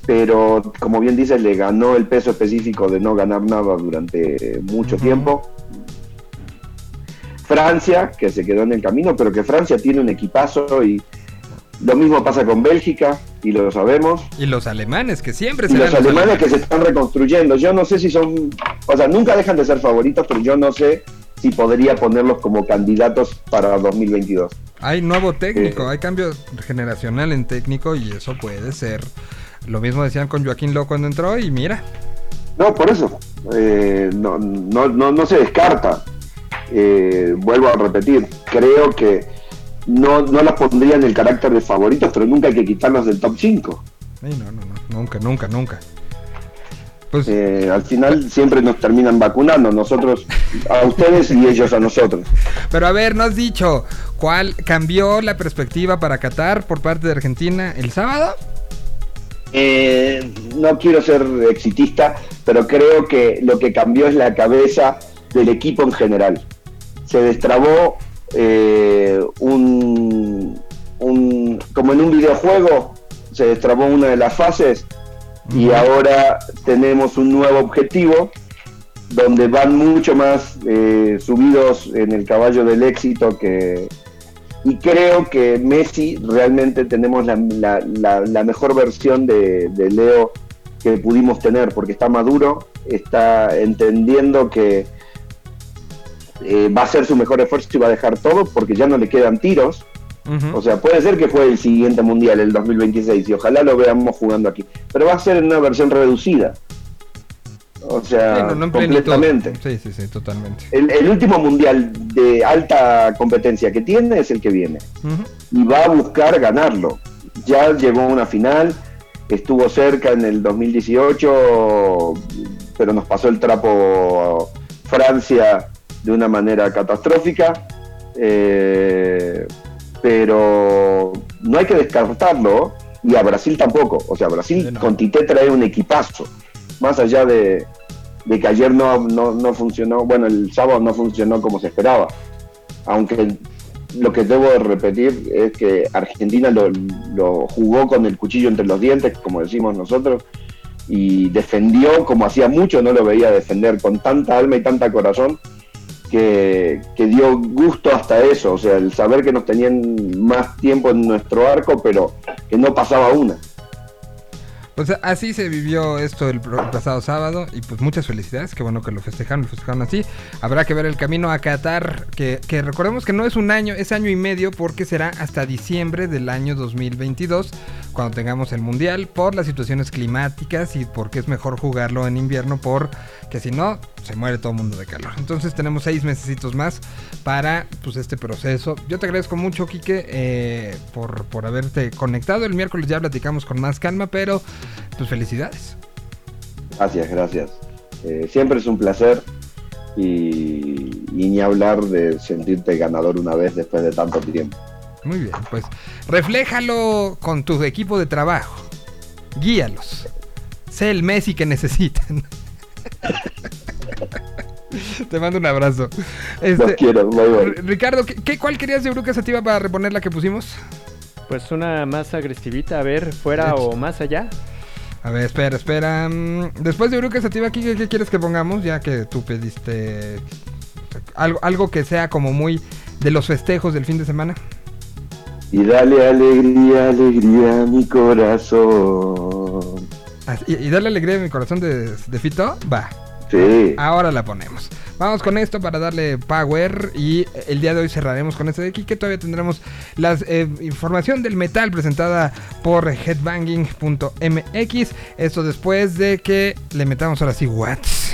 pero como bien dices, le ganó el peso específico de no ganar nada durante mucho tiempo. Francia, que se quedó en el camino, pero que Francia tiene un equipazo y lo mismo pasa con Bélgica, y lo sabemos. Y los alemanes, que siempre Y los alemanes que se están reconstruyendo, yo no sé si son, o sea, nunca dejan de ser favoritos, pero yo no sé si podría ponerlos como candidatos para 2022. Hay nuevo técnico, Eh. hay cambio generacional en técnico y eso puede ser. Lo mismo decían con Joaquín Lowe cuando entró y mira. No, por eso, eh, no, no, no, no se descarta. Eh, vuelvo a repetir, creo que no, no las pondría en el carácter de favoritos, pero nunca hay que quitarlos del top 5. Ay, no, no, no, nunca, nunca, nunca. Pues Eh, al final siempre nos terminan vacunando, nosotros a ustedes y ellos a nosotros. Pero a ver, no has dicho cuál cambió la perspectiva para Qatar por parte de Argentina el sábado. Eh, no quiero ser exitista, pero creo que lo que cambió es la cabeza del equipo en general. Se destrabó eh, un, un- como en un videojuego, se destrabó una de las fases y ahora tenemos un nuevo objetivo donde van mucho más eh, subidos en el caballo del éxito que, y creo que Messi realmente tenemos la, la- la- la mejor versión de, de Leo que pudimos tener, porque está maduro, está entendiendo que eh, va a hacer su mejor esfuerzo y va a dejar todo, porque ya no le quedan tiros. O sea, puede ser que juegue el siguiente mundial, el 2026, y ojalá lo veamos jugando aquí, pero va a ser en una versión reducida. O sea, Sí, no, no en plenitud. completamente. Sí, sí, sí, totalmente. El, el último mundial de alta competencia que tiene es el que viene y va a buscar ganarlo. Ya llegó a una final, estuvo cerca en el 2018, pero nos pasó el trapo Francia de una manera catastrófica. Eh, pero no hay que descartarlo y a Brasil tampoco. O sea, Brasil no. con Tite trae un equipazo. Más allá de, de que ayer no, no, no funcionó, bueno, el sábado no funcionó como se esperaba. Aunque lo que debo de repetir es que Argentina lo, lo jugó con el cuchillo entre los dientes, como decimos nosotros, y defendió como hacía mucho, no lo veía defender con tanta alma y tanta corazón. Que, que dio gusto hasta eso, o sea, el saber que nos tenían más tiempo en nuestro arco, pero que no pasaba una. Pues así se vivió esto el pasado sábado y pues muchas felicidades, qué bueno que lo festejaron, lo festejaron así. Habrá que ver el camino a Qatar, que, que recordemos que no es un año, es año y medio porque será hasta diciembre del año 2022 cuando tengamos el Mundial por las situaciones climáticas y porque es mejor jugarlo en invierno porque si no se muere todo el mundo de calor. Entonces tenemos seis mesecitos más para pues este proceso. Yo te agradezco mucho, Quique, eh, por, por haberte conectado. El miércoles ya platicamos con más calma, pero pues felicidades. Gracias, gracias. Eh, siempre es un placer y, y ni hablar de sentirte ganador una vez después de tanto tiempo. Muy bien, pues refléjalo con tu equipo de trabajo. Guíalos. Sé el Messi que necesitan. Te mando un abrazo. Este, Los quiero, bye, bye. Ricardo, ¿qué, qué- cuál querías de Bruca Sativa para reponer la que pusimos? Pues una más agresivita, a ver, fuera o más allá. A ver, espera, espera. mm, Después de Bruca Sativa, ¿qué, quieres que pongamos? Ya que tú pediste algo, algo que sea como muy de los festejos del fin de semana. Y dale alegría, alegría a mi corazón. Ah, Y, y darle alegría a mi corazón de, de Fito, va. Ahora la ponemos. Vamos con esto para darle power y el día de hoy cerraremos con esto de aquí que todavía tendremos la información del metal presentada por headbanging.mx. Esto después de que le metamos ahora sí watts.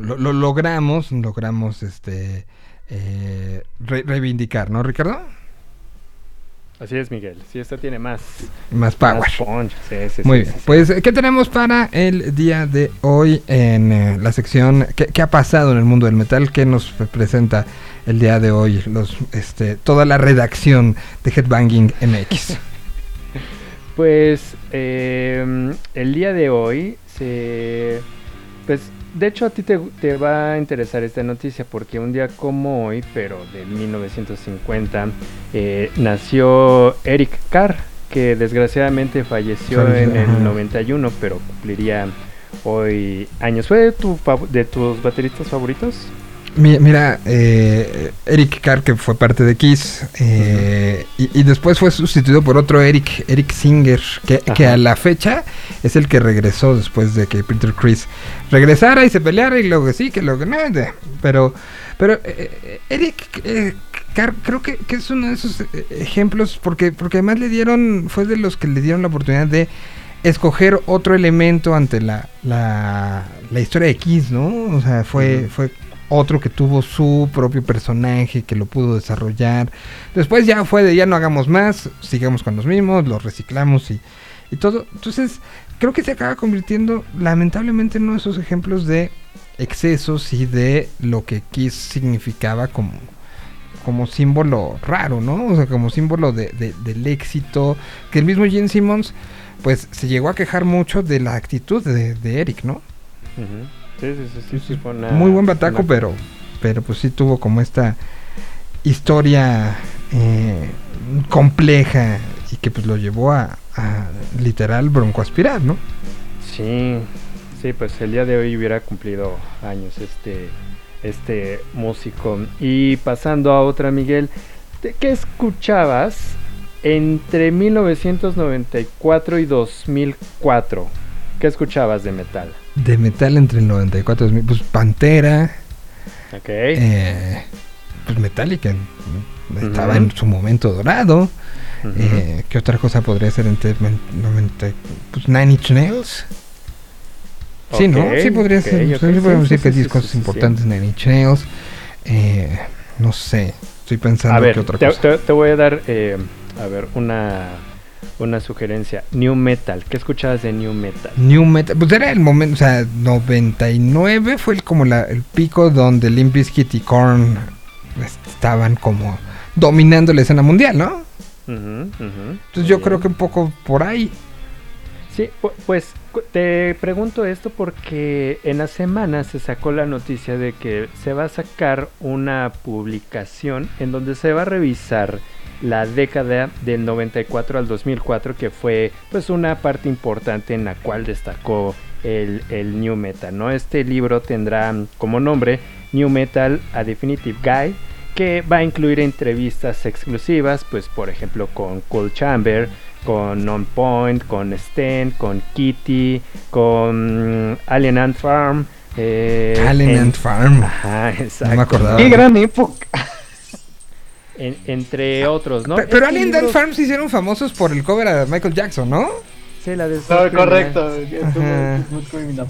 Lo, lo- lo logramos, logramos este eh, re- reivindicar, ¿no, Ricardo? Así es, Miguel. Sí, esta tiene más, Más power. más punch. Sí, sí, Muy bien, pues ¿qué tenemos para el día de hoy en eh, la sección ¿qué, qué ha pasado en el mundo del metal? ¿Qué nos pre- presenta el día de hoy los este toda la redacción de Headbanging MX? Pues eh, el día de hoy se... Pues de hecho a ti te, te va a interesar esta noticia porque un día como hoy, pero de 1950, eh, nació Eric Carr, que desgraciadamente falleció Falleció, en el ajá. 91, pero cumpliría hoy años. ¿Fue de, tu de tus bateristas favoritos? Mi- Mira, eh, Eric Carr, que fue parte de Kiss, eh, y, y después fue sustituido por otro Eric, Eric Singer, que, a la fecha es el que regresó después de que Peter Chris regresara y se peleara y luego que sí, que luego que no, pero, pero eh, eh, Eric eh, Carr creo que, que es uno de esos eh, ejemplos porque, porque además le dieron, fue de los que le dieron la oportunidad de escoger otro elemento ante la, la, la historia de Kiss, ¿no? O sea, fue, fue otro que tuvo su propio personaje, que lo pudo desarrollar. Después ya fue de ya no hagamos más, sigamos con los mismos, los reciclamos y, y todo. Entonces, creo que se acaba convirtiendo lamentablemente en uno de esos ejemplos de excesos y de lo que Kiss significaba como, como símbolo raro, ¿no? O sea, como símbolo de, de- del éxito. Que el mismo Gene Simmons, pues se llegó a quejar mucho de la actitud de, Eric, ¿no? Sí, sí, sí, sí, sí, fue una- Muy buen bataco, una- pero, pero pues sí tuvo como esta historia eh, compleja y que pues lo llevó a, a literal broncoaspirar, ¿no? Sí, sí, pues el día de hoy hubiera cumplido años este, este músico. Y pasando a otra, Miguel, ¿de ¿qué escuchabas entre 1994 y 2004? ¿Qué escuchabas de metal? De metal entre el 94 y 2000, pues Pantera, Ok. eh, pues Metallica, estaba Ujú. en su momento dorado. Ujú. Eh, ¿Qué otra cosa podría ser 90? Pues Nine Inch Nails. Sí, ¿no? Sí podría ok, ser. ok, sí, sí, podemos sí, decir que sí, discos sí, sí. importantes Nine Inch Nails. Eh, no sé. Estoy pensando A ver, qué otra te, cosa. te- te voy a dar, eh, a ver, una, una sugerencia. New Metal. ¿Qué escuchabas de New Metal? New Metal, pues era el momento, o sea, 99 fue el, como la, el pico donde Limp Bizkit y Korn estaban como dominando la escena mundial, ¿no? Entonces yo creo que un poco por ahí. Sí, pu- pues te pregunto esto porque en la semana se sacó la noticia de que se va a sacar una publicación en donde se va a revisar la década del 94 al 2004 que fue pues una parte importante en la cual destacó el, el New Metal, ¿no? Este libro tendrá como nombre New Metal A Definitive Guide que va a incluir entrevistas exclusivas, pues por ejemplo con Cool Chamber, con On Point, con Sten, con Kitty, con Alien Ant Farm. eh, Alien en- Ant Farm. Ajá, exacto. me acordaba. Qué gran época. En- entre otros, ¿no? Pe- Pero Este Alien libro- Farm se hicieron famosos por el cover a Michael Jackson, ¿no? Sí, la de No, correcto. es muy- Ajá. es muy criminal.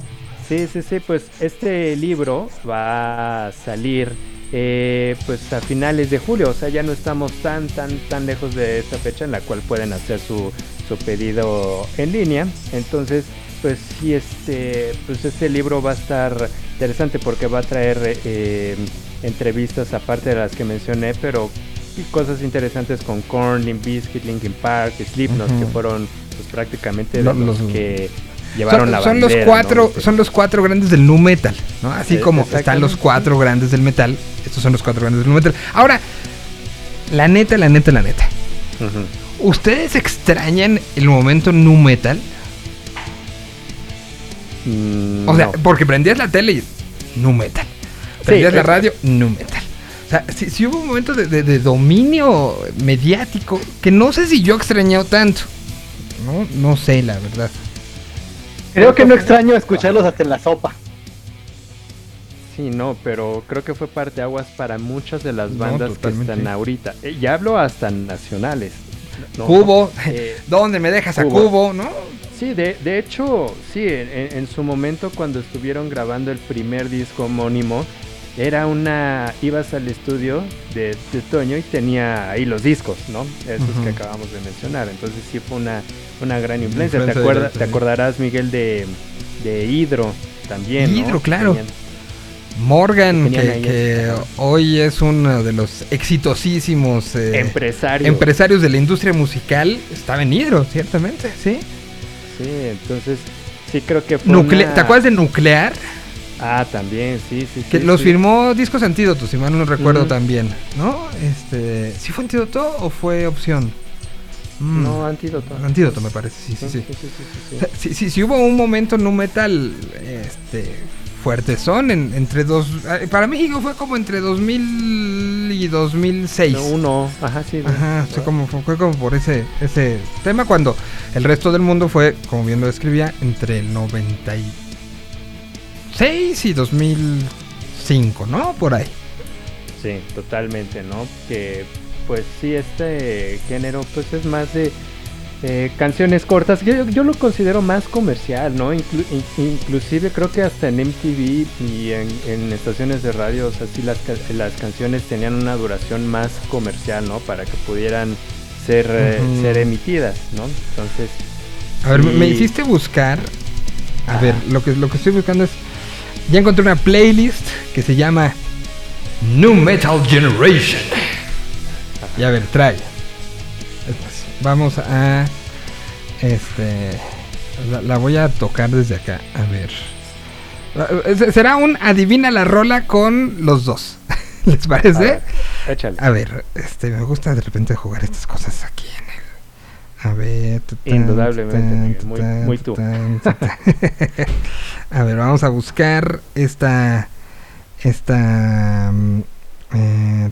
Sí, sí, sí, pues este libro va a salir eh, pues a finales de julio, o sea, ya no estamos tan, tan, tan lejos de esta fecha en la cual pueden hacer su, su pedido en línea. Entonces, pues sí, este, pues este libro va a estar interesante porque va a traer eh, entrevistas aparte de las que mencioné, pero cosas interesantes con Korn, Limp Bizkit, Linkin Park, Slipknot, que fueron pues prácticamente Lo- los, los- que llevaron Son, la son los bandera, cuatro, ¿no? son los cuatro grandes del nu metal, ¿no? Así como están los cuatro grandes del metal, estos son los cuatro grandes del nu metal. Ahora, la neta, la neta, la neta. ¿Ustedes extrañan el momento nu metal? Mm, O sea, no. porque prendías la tele y nu metal. Prendías la radio, nu metal. Sea, sí, sí hubo un momento de, de- de dominio mediático que no sé si yo he extrañado tanto. No, no sé, la verdad. Creo que no extraño escucharlos hasta en la sopa. Sí, no, pero creo que fue parte aguas para muchas de las No, bandas que están ahorita. Eh, ya hablo hasta nacionales. ¿no? Cubo, Eh, ¿dónde me dejas a Cubo. No? Sí, de, de hecho, sí, en- en su momento cuando estuvieron grabando el primer disco homónimo, era una... ibas al estudio de, de Toño y tenía ahí los discos, ¿no? Esos que acabamos de mencionar. Entonces sí fue una, una gran influencia. Influencia ¿Te, acuerdas, te acordarás, Miguel, de, de Hidro también, ¿no? Hidro, claro. Tenían- Morgan, que, este- hoy es uno de los exitosísimos eh, Empresarios. empresarios de la industria musical, estaba en Hidro, ciertamente, ¿sí? Sí, entonces sí creo que fue Nucle- una- ¿Te acuerdas de Nuclear? Ah, también, sí, sí, Que sí, los sí. firmó Discos Antídoto, si mal no recuerdo también, ¿no? Este, ¿Sí fue Antídoto o fue opción? Mm, No, antídoto. Antídoto me parece, sí, sí, sí. sí, sí, sí, sí. O sea, sí, sí, sí hubo un momento nu metal este, fuerte son entre dos... eh, Para México fue como entre 2000 y 2006. No, uno, ajá, sí. ¿no? Ajá, fue como, fue como por ese, ese tema cuando el resto del mundo fue, como bien lo describía, entre el 96 y 2005, ¿no? Por ahí. Sí, totalmente, ¿no? Que pues sí, este género pues es más de eh, canciones cortas. Yo, yo lo considero más comercial, ¿no? Inclu- in- inclusive creo que hasta en MTV y en, en estaciones de radio, o sea, sí las, las canciones tenían una duración más comercial, ¿no? Para que pudieran ser, eh, ser emitidas, ¿no? Entonces... A ver, me- hiciste buscar. A ver, lo que, lo que estoy buscando es. Ya encontré una playlist que se llama New Metal Generation. Y a ver, trae. Vamos a. Este. La, la voy a tocar desde acá. A ver. Eh, Será un adivina la rola con los dos. ¿Les a parece? ver, échale. A ver, este, me gusta de repente jugar estas cosas aquí. A ver. Indudablemente, muy, tú. a ver, vamos a buscar esta. Esta. Eh,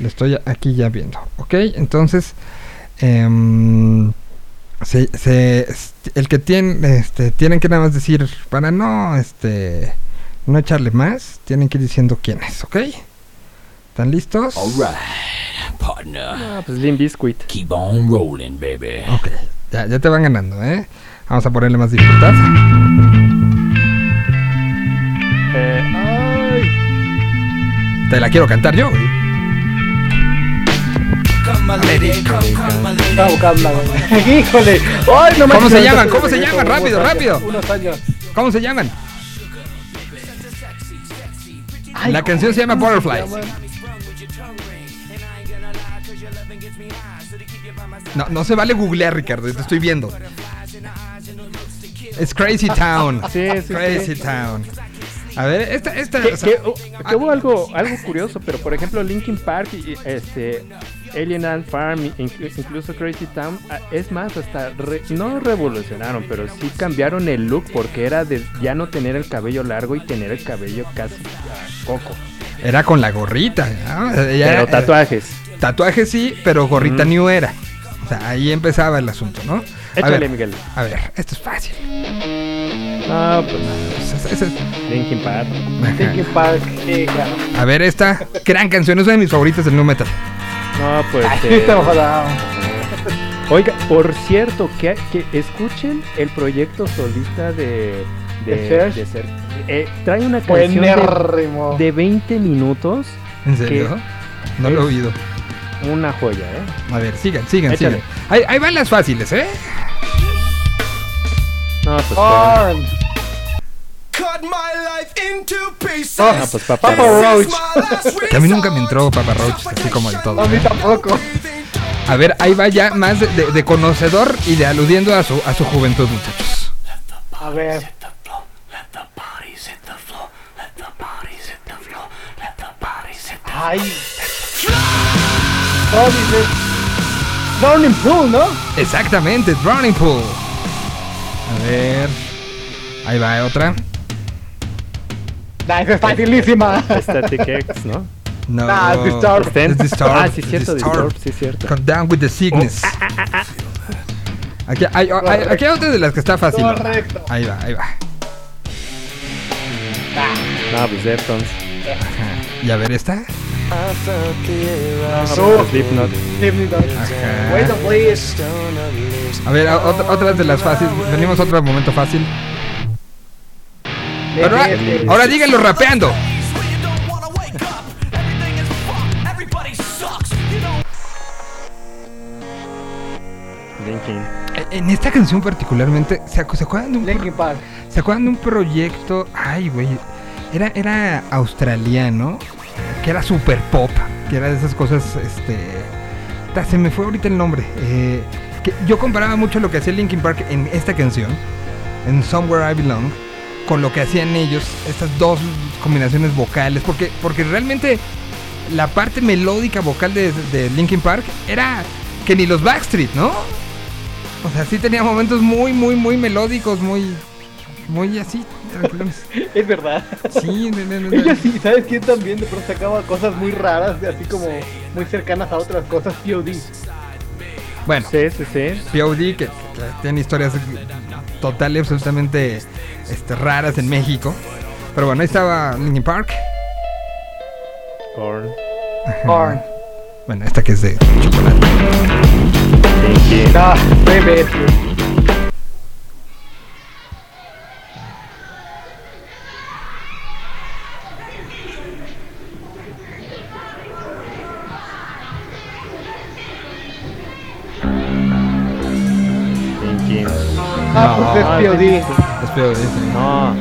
estoy aquí ya viendo. Ok, entonces. Em, el que tiene, este, tienen que nada más decir, para no, este, no echarle más, tienen que ir diciendo quién es, ¿ok? ¿Están listos? Alright, partner. Ah, pues Limp Bizkit. Keep on rolling, baby. Ok, ya, ya te van ganando, ¿eh? Vamos a ponerle más dificultad. Eh, ay, Te la quiero cantar yo, güey. Híjole. Ay, no ¿Cómo se llaman? ¿Cómo se llaman? Rápido, rápido. Unos años. ¿Cómo se llaman? Ay, La canción se llama ¿cómo Butterflies. No, no se vale googlear, Ricardo, te estoy viendo. Es Crazy Town. Sí, sí, Crazy sí. Town. A ver, esta, esta. que, o sea, que- uh, que hubo algo, algo curioso, pero por ejemplo Linkin Park y este Alien Ant Farm, incluso Crazy Town, ah, es más, hasta re- no revolucionaron, pero sí cambiaron el look porque era de ya no tener el cabello largo y tener el cabello casi ah, coco. Era con la gorrita. ¿no? Ella- Pero eh, tatuajes. Tatuaje sí, pero gorrita Mm. new era. Sea, ahí empezaba el asunto, ¿no? A Échale, ver, Miguel. a ver, esto es fácil. No, pues Ese- ese es- Linkin Park. Linkin Park, sí, claro. A ver, esta gran canción es una de mis favoritas del new metal. No, pues. Ay, eh, está ojalá. Oiga, por cierto, que, que escuchen el proyecto solista de, de, ¿De Serge. Eh, trae una canción de, de 20 minutos, ¿En serio? No lo he es- oído. Una joya, ¿eh? A ver, sigan, sigan, Échale. sigan. Ahí, ahí van las fáciles, ¿eh? No, pues. Korn. Cut my life into pieces. Oh, No, pues Papa Papa Roach. Que a mí nunca me entró Papa Roach, así como del todo. A mí ¿eh? tampoco. A ver, ahí va ya más de, de- de conocedor y de aludiendo a su, a su juventud, muchachos. A ver. Ay. No, dice. Drowning Pool, ¿no? Exactamente, Drowning Pool. A ver. Ahí va otra. Nah, esa es facilísima. Static X, ¿no? No. Ah, Disturbed. Es Disturbed. Ah, sí, cierto, Disturbed. Disturbed, sí, cierto. Come down with the sickness. Aquí hay, hay- aquí hay otra de las que está fácil. ¿no? Correcto. Ahí va, ahí va. No, pues Deftones. Ajá. Y a ver esta. No, Slipknot. Slipknot. Ajá. Wait, please. A ver, otra, otra de las fáciles. Venimos a otro momento fácil. Ahora, ahora díganlo rapeando. Linkin. En esta canción particularmente, ¿se, acu- se acuerdan de un, Linkin Park. ¿se acuerdan de un proyecto? Ay, güey. Era, era australiano, que era super pop, que era de esas cosas, este... Se me fue ahorita el nombre. eh, que yo comparaba mucho lo que hacía Linkin Park en esta canción, en Somewhere I Belong, con lo que hacían ellos, estas dos combinaciones vocales, porque, porque realmente la parte melódica vocal de, de Linkin Park era que ni los Backstreet, ¿no? O sea, sí tenía momentos muy, muy, muy melódicos, muy, muy así. tranquilones. Es verdad. Sí, no, no, no. Ella sí, ¿sabes quién también de pronto sacaba cosas muy raras, así como muy cercanas a otras cosas? POD. Bueno, Sí, sí, sí. POD, que, que tiene historias total y absolutamente este, raras en México. Pero bueno, ahí estaba Linkin Park. Korn. Korn. Bueno, esta que es de chocolate. Linkin. Ah, POD. Es POD, sí. No.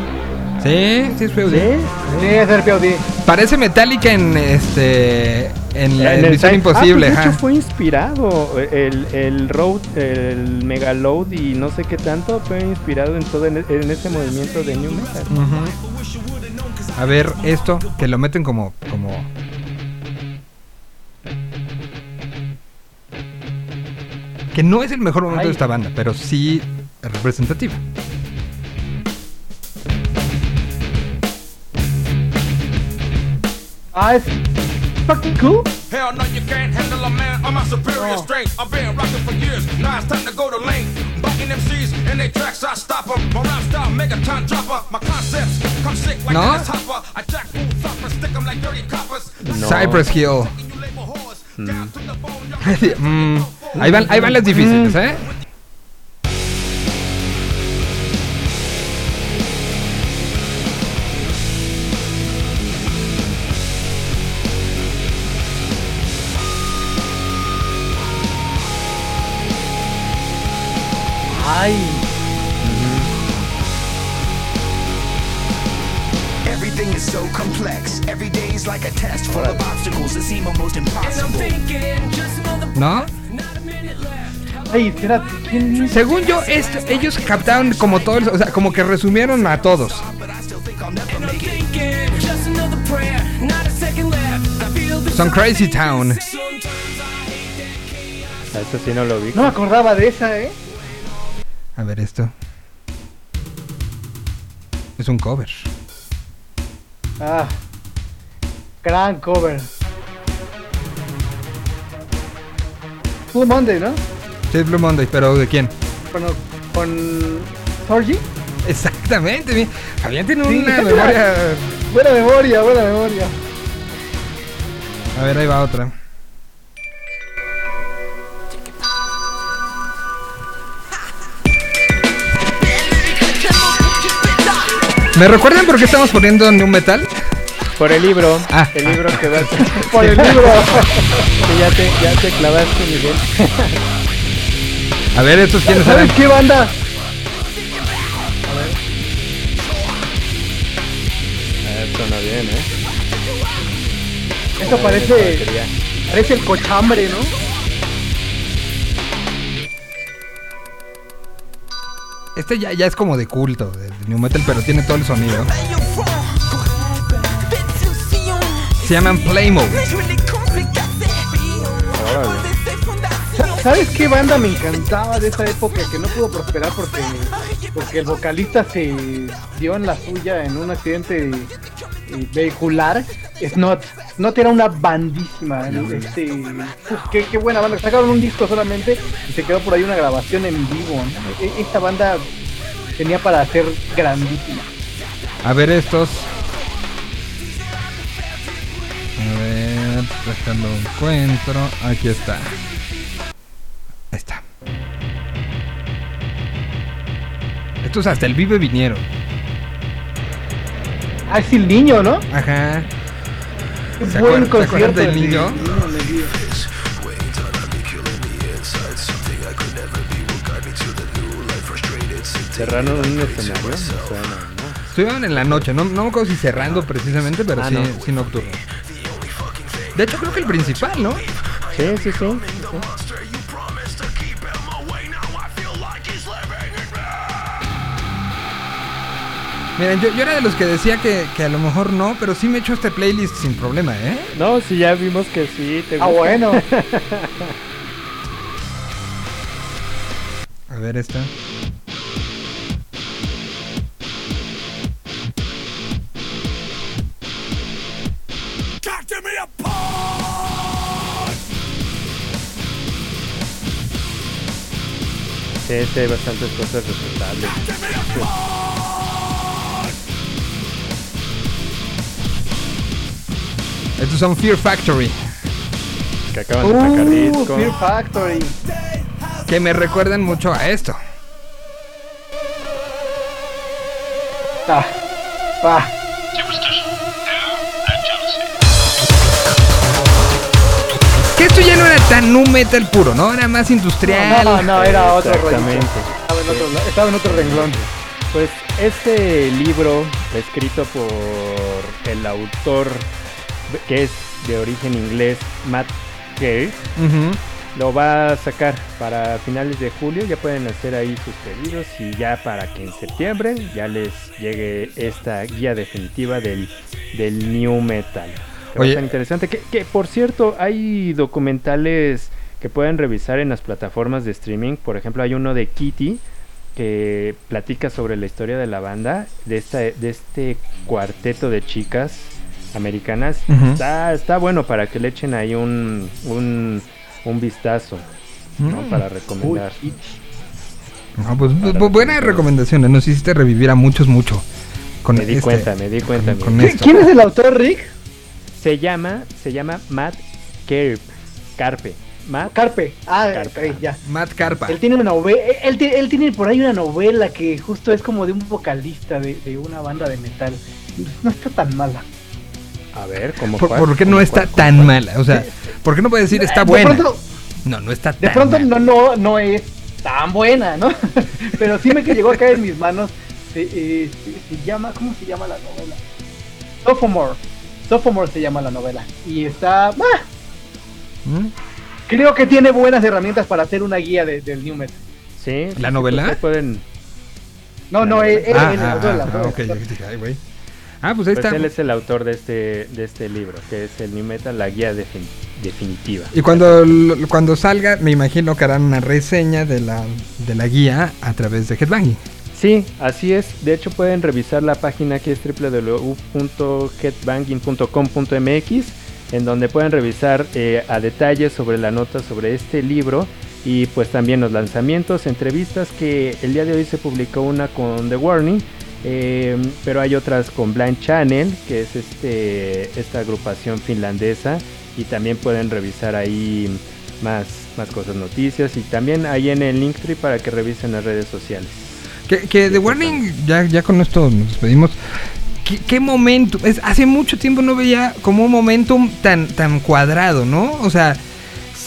Sí, sí es POD. Sí, es el POD. Parece Metallica en este en la En el Misión Imposible, Ah, pues, de hecho fue inspirado el, el Road, el Megaload y no sé qué tanto fue inspirado en todo en, en ese movimiento de New Metal. A ver, esto, que lo meten como, como. Que no es el mejor momento Ay. de esta banda, pero sí representativa. Ah, es fucking cool. Hell no, you can't handle a man of my superior Oh. strength. I've been rocking for years. Now it's time to go to lane. Bucking MCs in their tracks, I stop 'em. My rap style, megaton dropper. My concepts come sick like No. Dennis Hopper. I jack fool thumpers, stick 'em like dirty coppers. No. Cypress Hill. You label whores, down to the bone, y'all Mm, ahí, van, ahí van las difíciles, ¿eh? So complex. Every day is like a test full of obstacles that seem almost impossible. ¿No? ay, espérate. Según yo, esto, ellos captaron como todos, o sea, como que resumieron a todos. Son Crazy Town. Eso sí no lo vi. No me acordaba de esa, ¿eh? A ver esto. Es un cover. Ah, gran cover. Blue Monday, ¿no? Sí, Blue Monday, pero ¿de quién? Bueno, con Sorgi. Exactamente, mi- Fabián tiene Sí. una memoria. Buena memoria, buena memoria. A ver, ahí va otra. ¿Me recuerdan por qué estamos poniendo New Metal? Por el libro. Ah. el libro que vas. Por el libro. que ya te, ya te clavaste, Miguel. A ver, estos quiénes eran. ¿Sabes qué banda? Ah, suena bien, ¿eh? Esto parece, parece el cochambre, ¿no? Este ya, ya es como de culto, de, New Metal, pero tiene todo el sonido. Se llaman Playmo. Sa- ¿Sabes qué banda me encantaba de esa época que no pudo prosperar porque, porque el vocalista se dio en la suya en un accidente eh, vehicular? Snot. Snot era una bandísima. Este, uf, qué, qué buena banda. Sacaron un disco solamente y se quedó por ahí una grabación en vivo. ¿no? E- Esta banda tenía para ser grandísima. A ver estos. A ver. Déjalo encuentro. Aquí está. Ahí está. Estos hasta el Vive vinieron. Ah, es el niño, ¿no? Ajá. Qué ¿Se buen acuerdan- concierto del el de- niño? Cerraron un escenario. Estuvieron en la noche, no, no me acuerdo si cerrando precisamente, pero Ah, sí, no. sí nocturno. De hecho, creo que el principal, ¿no? Sí, sí, sí. sí, sí. Miren, yo, yo era de los que decía que, que a lo mejor no, pero sí me echo este playlist sin problema, ¿eh? No, si ya vimos que sí. Te Ah, bueno. A ver esta. Sí, sí, hay bastantes cosas respetables. Estos son Fear Factory, Que acaban de sacar Uh, disco. Fear Factory. que me recuerdan mucho a esto. Ah, ah. Que esto ya no era tan nu metal puro, ¿no? Era más industrial. No, no, era otro rollo. Exactamente. Estaba en otro, la- estaba en otro renglón. Pues este libro, escrito por el autor que es de origen inglés, Matt Gay, Ujú. lo va a sacar para finales de julio. Ya pueden hacer ahí sus pedidos y ya para que en septiembre ya les llegue esta guía definitiva del, del New Metal. Oye. interesante. Que, que, por cierto, hay documentales que pueden revisar en las plataformas de streaming. Por ejemplo, hay uno de Kitty que platica sobre la historia de la banda, de, esta, de este cuarteto de chicas americanas. Está, está bueno para que le echen ahí un, un, un vistazo ¿no? Mm. para recomendar. No, pues bu- bu- buenas recomendaciones. Nos hiciste revivir a muchos mucho. Con me di este- cuenta, me di cuenta. con mira. esto. ¿Quién es el autor, Rick? Se llama, se llama Matt Carpe. Carpe. Matt Carpe. Ah, Carpe. ok, ya. Matt Carpa. Él tiene una novela, él, ti- él tiene por ahí una novela que justo es como de un vocalista de, de una banda de metal. No está tan mala. A ver, ¿cómo ¿Por, por qué no ¿Cómo está cuál? tan mala? O sea, ¿por qué no puede decir está De buena? pronto- No, no está De tan pronto mala. no, no, no es tan buena, ¿no? Pero sí me que llegó a caer en mis manos. Se, eh, se- se llama, ¿cómo se llama la novela? Sophomore. Sophomore se llama la novela. Y está. ah, ¿Mm? creo que tiene buenas herramientas para hacer una guía de- del New Metal. Sí, ¿La novela? pues pueden, No, no, él, Ah, él, ah, el ah, ah, el ok, autor. yo dije, ay, güey. Ah, pues ahí pues está. él es el autor de este, de este libro, que es el New Metal, la guía defin- definitiva. Y cuando, cuando salga, me imagino que harán una reseña de la, de la guía a través de Headbanging. Sí, así es. De hecho, pueden revisar la página que es www.headbanging.com.mx, en donde pueden revisar eh, a detalle sobre la nota sobre este libro y pues también los lanzamientos, entrevistas que el día de hoy se publicó una con The Warning, eh, pero hay otras con Blind Channel, que es este esta agrupación finlandesa y también pueden revisar ahí más más cosas, noticias y también ahí en el Linktree para que revisen las redes sociales. Que, que The Warning, ya, ya con esto nos despedimos. ¿Qué, qué momento? Es, hace mucho tiempo no veía como un momentum tan, tan cuadrado, ¿no? O sea,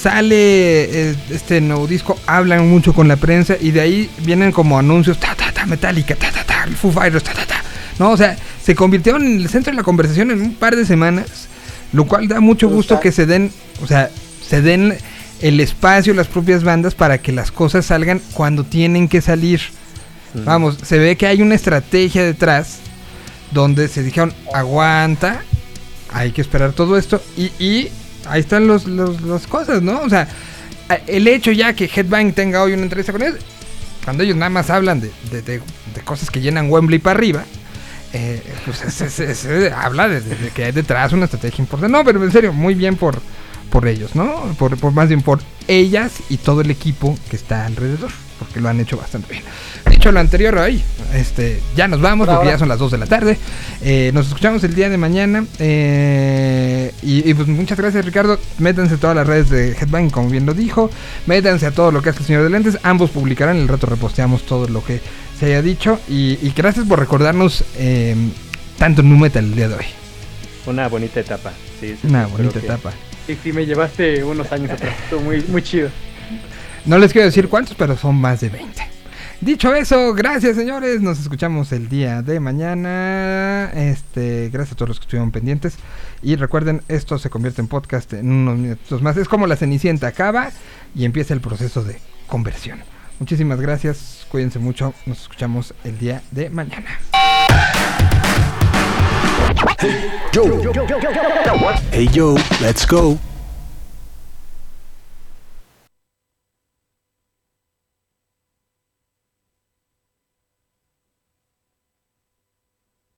sale eh, este nuevo disco, hablan mucho con la prensa y de ahí vienen como anuncios, ta, ta, ta, Metallica, ta, ta, ta, Foo Fighters, ta, ta, ta. No, o sea, se convirtieron en el centro de la conversación en un par de semanas, lo cual da mucho gusto que se den, o sea, se den el espacio, las propias bandas para que las cosas salgan cuando tienen que salir. Vamos, se ve que hay una estrategia detrás donde se dijeron, aguanta, hay que esperar todo esto y, y ahí están los, los- las cosas, ¿no? O sea, el hecho ya que Headbang tenga hoy una entrevista con ellos, cuando ellos nada más hablan de, de- de- cosas que llenan Wembley para arriba, eh, pues se, se- habla de que hay detrás una estrategia importante. No, pero en serio, muy bien por, por ellos, ¿no? Por, por más bien por ellas y todo el equipo que está alrededor, porque lo han hecho bastante bien. Dicho lo anterior hoy, este, ya nos vamos Por porque ahora. ya son las 2 de la tarde. Eh, nos escuchamos el día de mañana. eh, y, y, pues muchas gracias, Ricardo. Métanse a todas las redes de Headbang, como bien lo dijo. Métanse a todo lo que hace el señor de lentes. Ambos publicarán. El rato reposteamos todo lo que se haya dicho. Y, y gracias por recordarnos eh, tanto nu metal el día de hoy. Una bonita etapa. Sí, sí, Una bonita etapa. Sí, sí, me llevaste unos años atrás. Estuvo muy, muy chido. No les quiero decir cuántos, pero son más de 20. Dicho eso, gracias señores. Nos escuchamos el día de mañana. Este, gracias a todos los que estuvieron pendientes. Y recuerden, esto se convierte en podcast en unos minutos más. Es como la cenicienta acaba y empieza el proceso de conversión. Muchísimas gracias. Cuídense mucho. Nos escuchamos el día de mañana. Hey Joe, let's go.